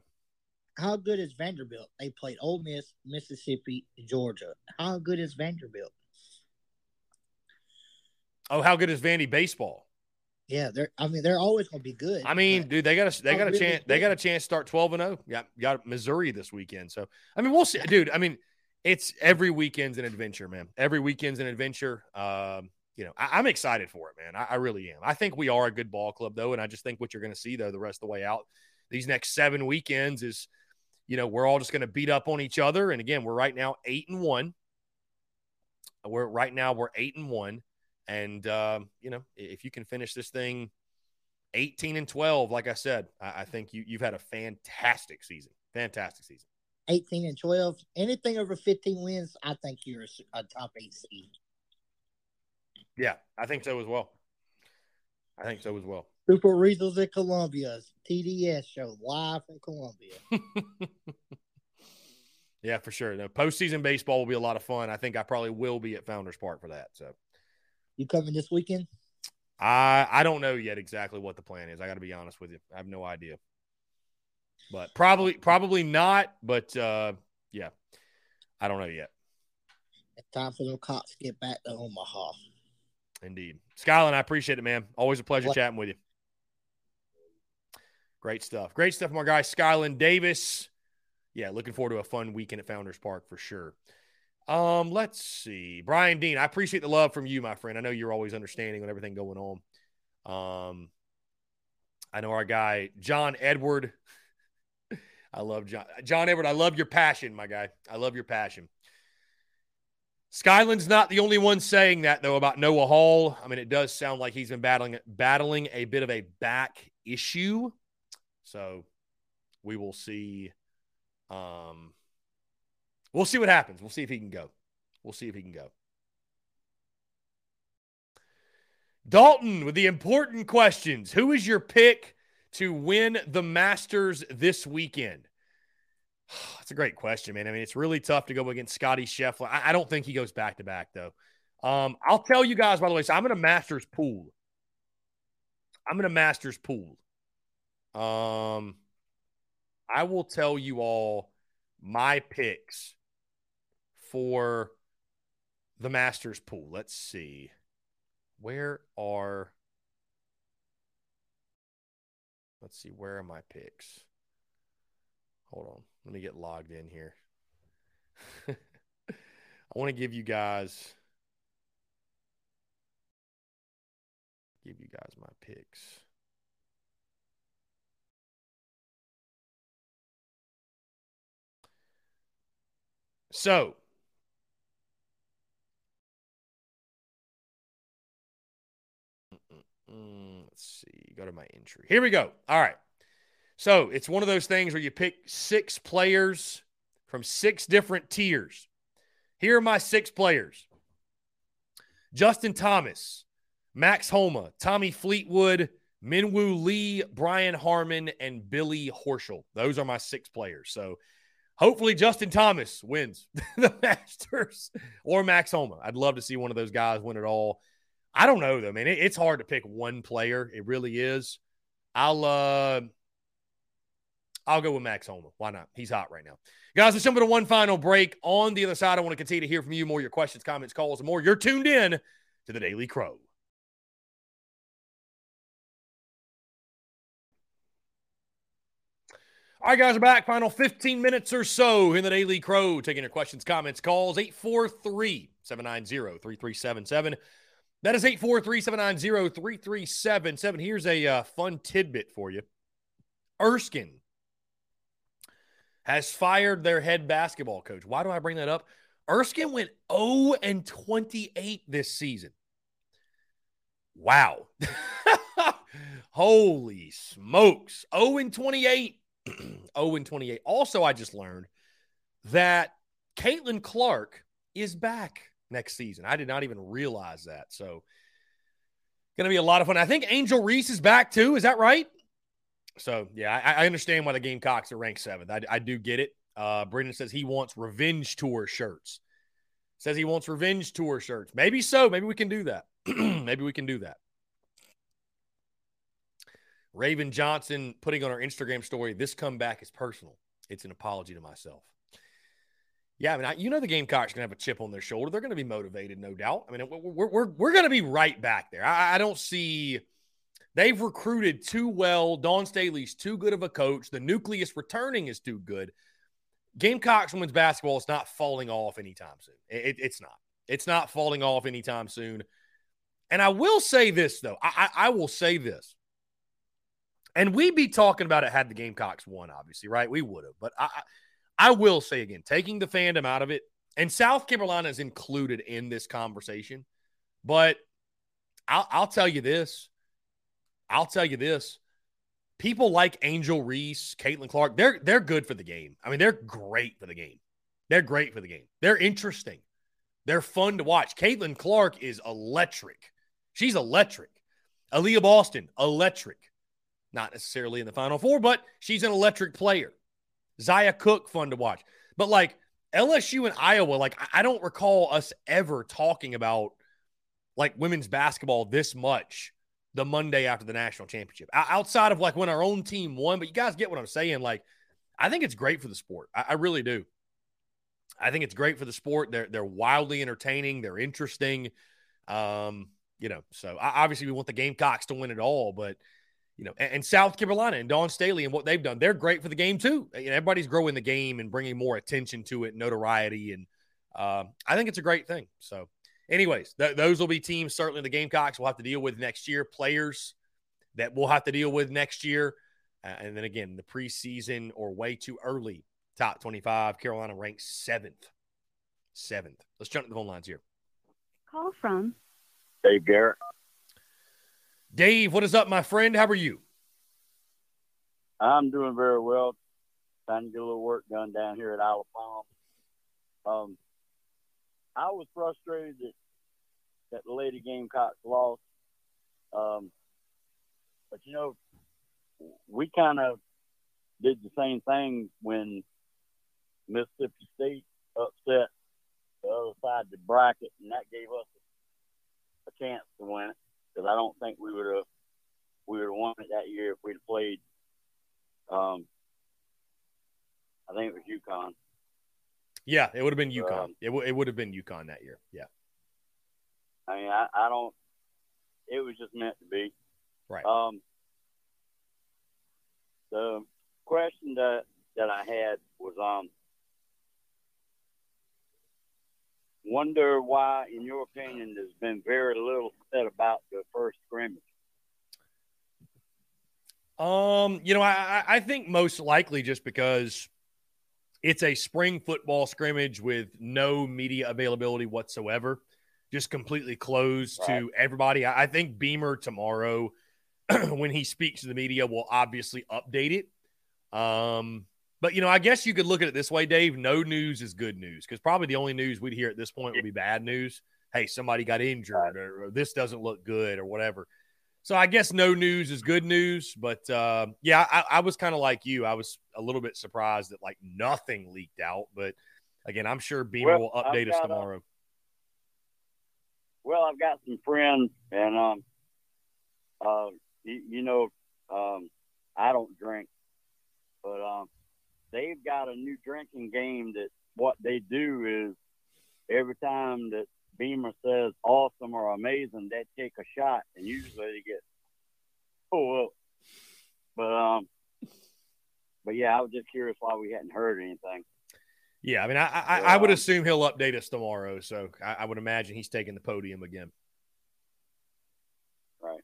H: how good is Vanderbilt? They played Ole Miss, Mississippi, Georgia. How good is Vanderbilt?
B: Oh, how good is Vandy baseball?
H: Yeah, they're. I mean, they're always going to be good.
B: I mean, dude, they got a they got a
H: really
B: chance. They got a chance to start twelve and zero. Yeah, got Missouri this weekend. So I mean, we'll see, dude. I mean, it's every weekend's an adventure, man. Every weekend's an adventure. Um, you know, I, I'm excited for it, man. I, I really am. I think we are a good ball club, though, and I just think what you're going to see though the rest of the way out, these next seven weekends is, you know, we're all just going to beat up on each other. And again, we're right now eight and one. We're right now we're eight and one, and uh, you know, if you can finish this thing 18 and 12, like I said, I, I think you you've had a fantastic season. Fantastic season.
H: 18 and 12. Anything over 15 wins, I think you're a, a top eight seed.
B: Yeah, I think so as well. I think so as well.
H: Super Regionals at Columbia, TDS show live from Columbia.
B: yeah, for sure. The postseason baseball will be a lot of fun. I think I probably will be at Founders Park for that. So,
H: you coming this weekend?
B: I I don't know yet exactly what the plan is. I got to be honest with you. I have no idea. But probably probably not. But uh, yeah, I don't know yet.
H: It's time for the cops to get back to Omaha.
B: Indeed. Skyland, I appreciate it, man. Always a pleasure what? chatting with you. Great stuff. Great stuff, my guy, Skyland Davis. Yeah, looking forward to a fun weekend at Founders Park for sure. Um, let's see. Brian Dean, I appreciate the love from you, my friend. I know you're always understanding with everything going on. Um, I know our guy, John Edward. I love John. John Edward, I love your passion, my guy. I love your passion. Skyland's not the only one saying that though about Noah Hall. I mean, it does sound like he's been battling battling a bit of a back issue. So we will see. Um, we'll see what happens. We'll see if he can go. We'll see if he can go. Dalton with the important questions. Who is your pick to win the Masters this weekend? That's a great question, man. I mean, it's really tough to go against Scottie Scheffler. I, I don't think he goes back to back, though. Um, I'll tell you guys, by the way, so I'm in a Masters pool. I'm in a Masters pool. Um, I will tell you all my picks for the Masters pool. Let's see. Where are Let's see, where are my picks? Hold on. Let me get logged in here. I want to give you guys give you guys my picks. So, Mm, let's see. Go to my entry. Here we go. All right. So it's one of those things where you pick six players from six different tiers. Here are my six players Justin Thomas, Max Homa, Tommy Fleetwood, Minwoo Lee, Brian Harman, and Billy Horschel. Those are my six players. So hopefully Justin Thomas wins the Masters or Max Homa. I'd love to see one of those guys win it all. I don't know though, man. it's hard to pick one player. It really is. I'll uh I'll go with Max Homa. Why not? He's hot right now. Guys, let's jump into one final break. On the other side, I want to continue to hear from you more your questions, comments, calls, and more. You're tuned in to the Daily Crow. All right, guys, we're back. Final 15 minutes or so in the Daily Crow. Taking your questions, comments, calls. 843 790 3377. That is 843 790 3377. Here's a uh, fun tidbit for you Erskine has fired their head basketball coach. Why do I bring that up? Erskine went 0 and 28 this season. Wow. Holy smokes. 0 and 28. 0 and 28. Also, I just learned that Caitlin Clark is back next season. I did not even realize that. So, going to be a lot of fun. I think Angel Reese is back too. Is that right? So yeah, I, I, understand why the Gamecocks are ranked seventh. I, I do get it. Uh, Brendan says he wants revenge tour shirts. Says he wants revenge tour shirts. Maybe so. Maybe we can do that. Maybe we can do that. Raven Johnson putting on our Instagram story. This comeback is personal. It's an apology to myself. Yeah, I mean, I, you know the Gamecocks going to have a chip on their shoulder. They're going to be motivated, no doubt. I mean, we're we're we're going to be right back there. I, I don't see They've recruited too well. Dawn Staley's too good of a coach. The nucleus returning is too good. Gamecocks women's basketball is not falling off anytime soon. It, it's not. It's not falling off anytime soon. And I will say this, though. I, I, I will say this. And we'd be talking about it had the Gamecocks won, obviously, right? We would have. But I, I will say again, taking the fandom out of it, and South Carolina is included in this conversation. But I'll, I'll tell you this. I'll tell you this. People like Angel Reese, Caitlin Clark, they're they're good for the game. I mean, they're great for the game. They're great for the game. They're interesting. They're fun to watch. Caitlin Clark is electric. She's electric. Aaliyah Boston, electric. Not necessarily in the Final Four, but she's an electric player. Zia Cooke, fun to watch. But like LSU and Iowa, like I don't recall us ever talking about like women's basketball this much the Monday after the national championship outside of like when our own team won. But you guys get what I'm saying. Like, I think it's great for the sport. I, I really do. I think it's great for the sport. They're they're wildly entertaining. They're interesting. Um, you know, so obviously we want the Gamecocks to win it all, but you know, and, and, South Carolina and Dawn Staley and what they've done, they're great for the game too. You know, everybody's growing the game and bringing more attention to it, notoriety, and uh, I think it's a great thing. So, anyways, th- those will be teams certainly the Gamecocks will have to deal with next year. Players that we'll have to deal with next year, uh, and then again, the preseason or way too early top twenty-five. Carolina ranks seventh. Seventh. Let's jump to the phone lines here.
D: Call from
I: Dave Garrett.
B: Dave, what is up, my friend? How are you?
I: I'm doing very well. Trying to get a little work done down here at Isle Palm. Um, I was frustrated that that the Lady Gamecocks lost. Um, but you know, we kind of did the same thing when Mississippi State upset the other side of the bracket, and that gave us a chance to win it because I don't think we would have we would have won it that year if we'd played. Um, I think it was UConn.
B: Yeah, it would have been UConn. Um, it, w- it would have been UConn that year. Yeah.
I: I mean, I, I don't. It was just meant to be.
B: Right.
I: Um, the question that that I had was um wonder why, in your opinion, there's been very little said about the first scrimmage.
B: Um, you know, I, I think most likely just because it's a spring football scrimmage with no media availability whatsoever, just completely closed right. to everybody. I, I think Beamer tomorrow, when he speaks to the media, will obviously update it. Um, but you know, I guess you could look at it this way, Dave. No news is good news because probably the only news we'd hear at this point would be bad news. Hey, somebody got injured, or, or this doesn't look good, or whatever. So I guess no news is good news. But uh, yeah, I, I was kind of like you. I was a little bit surprised that like nothing leaked out. But again, I'm sure Beamer well, will update us tomorrow. A,
I: well, I've got some friends, and um, uh, you, you know, um, I don't drink, but um, they've got a new drinking game that what they do is every time that Beamer says awesome or amazing, they take a shot, and usually they get oh up. But um, but yeah, I was just curious why we hadn't heard anything.
B: Yeah, I mean, I I, I would assume he'll update us tomorrow, so I, I would imagine he's taking the podium again.
I: Right.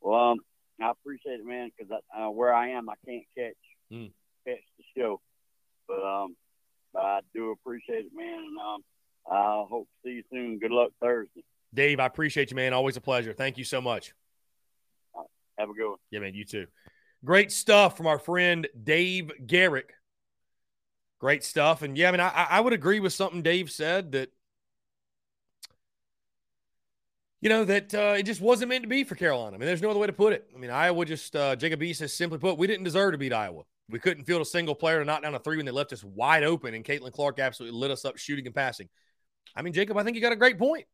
I: Well, um, I appreciate it, man, because uh, where I am, I can't catch mm catch the show. But um, I do appreciate it, man, and um, I hope to see you soon. Good luck Thursday.
B: Dave, I appreciate you, man. Always a pleasure. Thank you so much.
I: Right. Have a good one.
B: Yeah, man. You too. Great stuff from our friend Dave Garrick. Great stuff. And yeah, I mean, I, I would agree with something Dave said that you know, that uh, it just wasn't meant to be for Carolina. I mean, there's no other way to put it. I mean, Iowa just, uh, Jacob East has simply put, we didn't deserve to beat Iowa. We couldn't field a single player to knock down a three when they left us wide open, and Caitlin Clark absolutely lit us up shooting and passing. I mean, Jacob, I think you got a great point.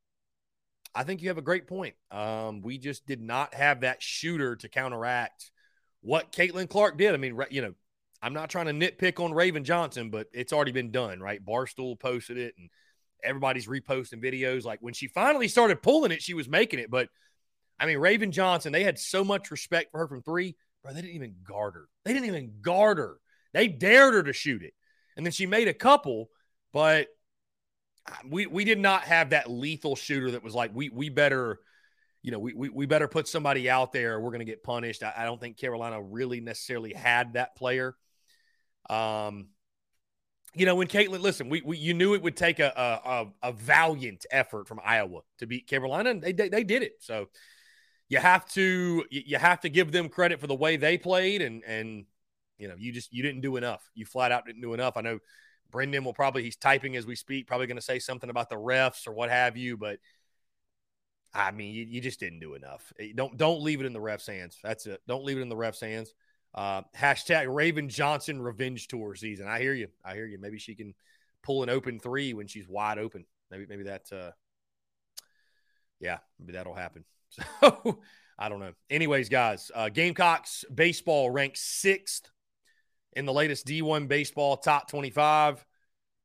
B: I think you have a great point. Um, we just did not have that shooter to counteract what Caitlin Clark did. I mean, you know, I'm not trying to nitpick on Raven Johnson, but it's already been done, right? Barstool posted it, and everybody's reposting videos. Like when she finally started pulling it, she was making it. But I mean, Raven Johnson, they had so much respect for her from three. Bro, they didn't even guard her. They didn't even guard her. They dared her to shoot it. And then she made a couple, but we we did not have that lethal shooter that was like, we we better, you know, we, we, we better put somebody out there. We're to get punished. I, I, don't think Carolina really necessarily had that player. Um, you know, when Caitlin, listen, we, we you knew it would take a, a, a valiant effort from Iowa to beat Carolina, and they, they, they did it. So you have to you have to give them credit for the way they played, and and you know you just you didn't do enough. You flat out didn't do enough. I know Brendan will probably he's typing as we speak, probably going to say something about the refs or what have you, but I mean, you, you just didn't do enough. Eh, don't don't leave it in the refs' hands. That's it. Don't leave it in the refs' hands. Uh, hashtag Raven Johnson revenge tour season. I hear you. I hear you. Maybe she can pull an open three when she's wide open. Maybe maybe that. Uh, yeah, maybe that'll happen. So I don't know. Anyways, guys, uh, Gamecocks baseball ranked sixth in the latest D1 baseball top 25.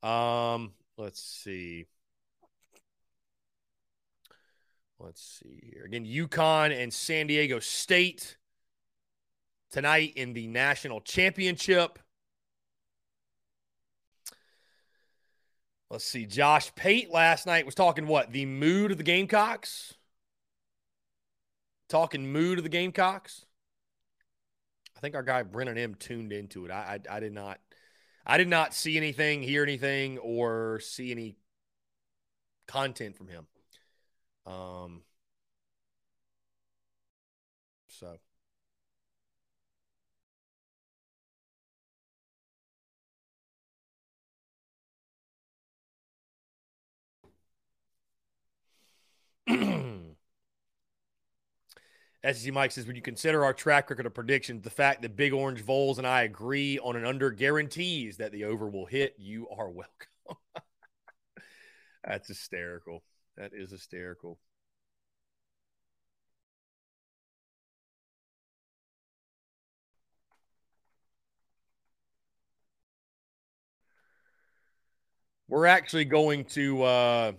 B: Um, let's see. Let's see here. Again, UConn and San Diego State tonight in the national championship. Let's see. Josh Pate last night was talking what? The mood of the Gamecocks? Talking mood of the Gamecocks? I think our guy Brennan M tuned into it. I, I, I did not I did not see anything, hear anything, or see any content from him. Um so SEC Mike says, when you consider our track record of predictions, the fact that Big Orange Vols and I agree on an under guarantees that the over will hit, you are welcome. That's hysterical. That is hysterical. We're actually going to uh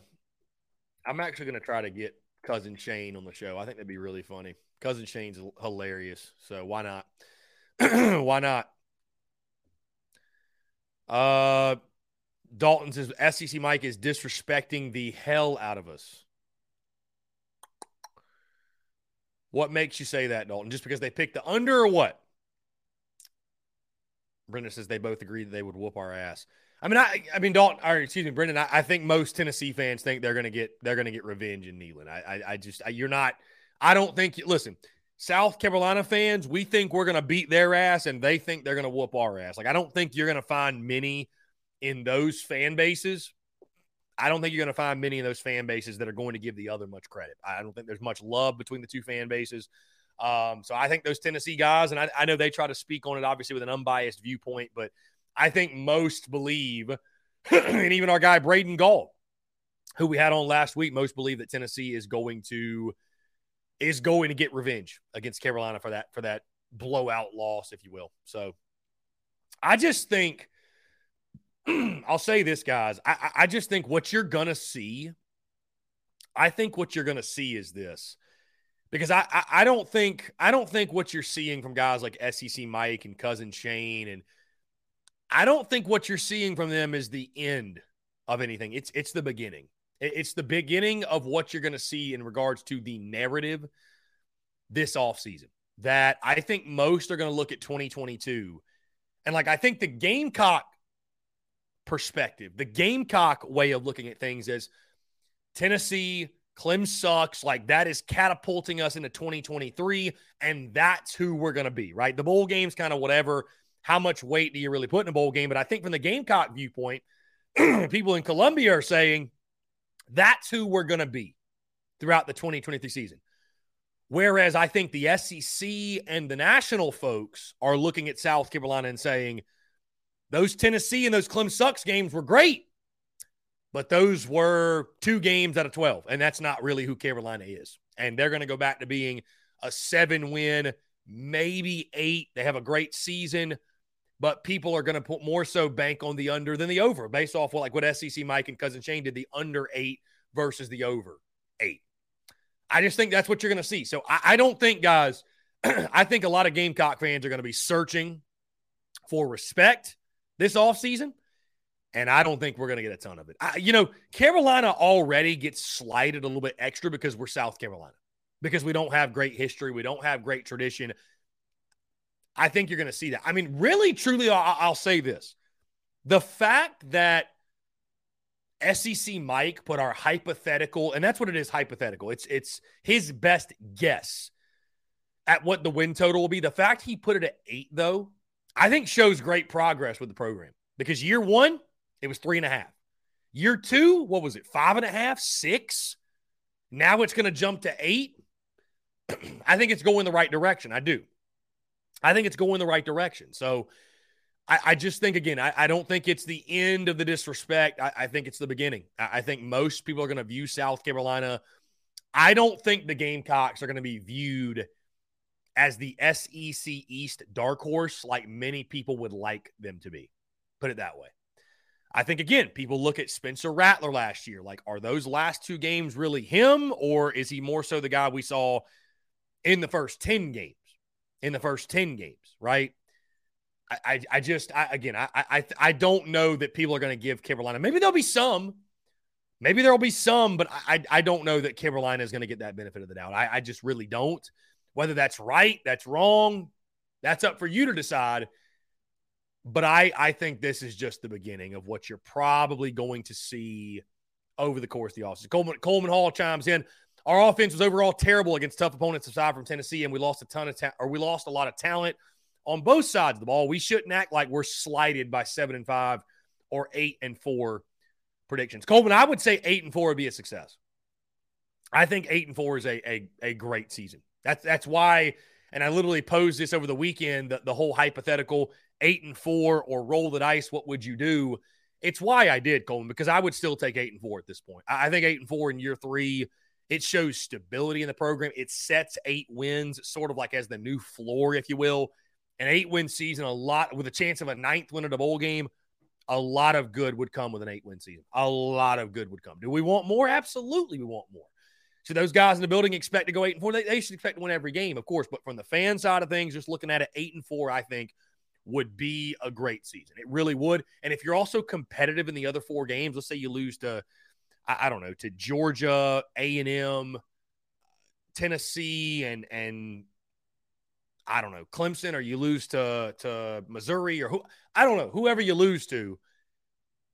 B: I'm actually going to try to get cousin Shane on the show. I think that'd be really funny. Cousin Shane's hilarious, so why not? why not? Uh, Dalton says SEC Mike is disrespecting the hell out of us. What makes you say that, Dalton? Just because they picked the under or what? Brenda says they both agreed that they would whoop our ass. I mean, I, I mean, Dalton, or excuse me, Brendan. I, I think most Tennessee fans think they're going to get they're going to get revenge in Neyland. I, I, I just I, you're not. I don't think. Listen, South Carolina fans, we think we're going to beat their ass, and they think they're going to whoop our ass. Like I don't think you're going to find many in those fan bases. I don't think you're going to find many in those fan bases that are going to give the other much credit. I don't think there's much love between the two fan bases. Um, so I think those Tennessee guys, and I, I know they try to speak on it obviously with an unbiased viewpoint, but I think most believe, and even our guy Braden Gall, who we had on last week, most believe that Tennessee is going to is going to get revenge against Carolina for that for that blowout loss, if you will. So I just think I'll say this, guys. I, I just think what you're gonna see, I think what you're gonna see is this. Because I, I, I don't think I don't think what you're seeing from guys like SEC Mike and cousin Shane and I don't think what you're seeing from them is the end of anything. It's it's the beginning. It's the beginning of what you're going to see in regards to the narrative this offseason. That I think most are going to look at 2022. And like I think the Gamecock perspective, the Gamecock way of looking at things is Tennessee, Clem sucks. Like that is catapulting us into 2023. And that's who we're going to be, right? The bowl game's kind of whatever how much weight do you really put in a bowl game? But I think from the Gamecock viewpoint, people in Columbia are saying that's who we're going to be throughout the 2023 season. Whereas I think the SEC and the national folks are looking at South Carolina and saying those Tennessee and those Clem Sucks games were great, but those were two games out of 12. And that's not really who Carolina is. And they're going to go back to being a seven win, maybe eight. They have a great season but people are going to put more so bank on the under than the over based off what like what SEC Mike and cousin Shane did the under eight versus the over eight. I just think that's what you're going to see. So I, I don't think, guys, I think a lot of Gamecock fans are going to be searching for respect this offseason. And I don't think we're going to get a ton of it. I, you know, Carolina already gets slighted a little bit extra because we're South Carolina because we don't have great history, we don't have great tradition. I think you're going to see that. I mean, really, truly, I'll, I'll say this: the fact that SEC Mike put our hypothetical, and that's what it is hypothetical. It's it's his best guess at what the win total will be. The fact he put it at eight, though, I think shows great progress with the program because year one, it was three and a half. Year two, what was it? Five and a half, six. Now it's going to jump to eight. I think it's going the right direction. I do. I think it's going the right direction. So I, I just think, again, I, I, don't think it's the end of the disrespect. I, I think it's the beginning. I, think most people are going to view South Carolina. I don't think the Gamecocks are going to be viewed as the SEC East dark horse like many people would like them to be. Put it that way. I think, again, people look at Spencer Rattler last year. Like, are those last two games really him, or is he more so the guy we saw in the first 10 games? In the first 10 games, right? I, I, I just, I, again, I, I, I don't know that people are going to give Carolina. Maybe there'll be some. Maybe there'll be some, but I, I don't know that Carolina is going to get that benefit of the doubt. I, I just really don't. Whether that's right, that's wrong, that's up for you to decide. But I, I think this is just the beginning of what you're probably going to see over the course of the offseason. Coleman, Coleman Hall chimes in. Our offense was overall terrible against tough opponents aside from Tennessee, and we lost a ton of ta- or we lost a lot of talent on both sides of the ball. We shouldn't act like we're slighted by seven and five or eight and four predictions. Coleman, I would say eight and four would be a success. I think eight and four is a, a, a great season. That's that's why, and I literally posed this over the weekend. The, the whole hypothetical eight and four or roll the dice. What would you do? It's why I did Coleman because I would still take eight and four at this point. I, I think eight and four in year three. It shows stability in the program. It sets eight wins, sort of like as the new floor, if you will. An eight win season, a lot with a chance of a ninth win at a bowl game. A lot of good would come with an eight win season. A lot of good would come. Do we want more? Absolutely, we want more. So those guys in the building expect to go eight and four. They, they should expect to win every game, of course. But from the fan side of things, just looking at it, eight and four, I think would be a great season. It really would. And if you're also competitive in the other four games, let's say you lose to, I, I don't know, to Georgia, A and M, Tennessee, and and I don't know, Clemson, or you lose to to Missouri, or who I don't know, whoever you lose to.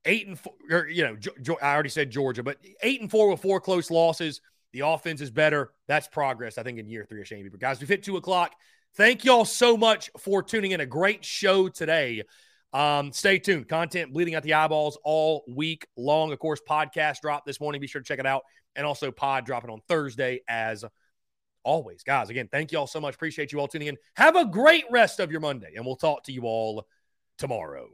B: Eight and four, or, you know, I already said Georgia, but eight and four with four close losses the offense is better. That's progress, I think, in year three of Shane Beamer. Guys, we've hit two o'clock. Thank y'all so much for tuning in. A great show today. Um, stay tuned. Content bleeding out the eyeballs all week long. Of course, podcast drop this morning. Be sure to check it out. And also pod dropping on Thursday as always. Guys, again, thank you all so much. Appreciate you all tuning in. Have a great rest of your Monday, and we'll talk to you all tomorrow.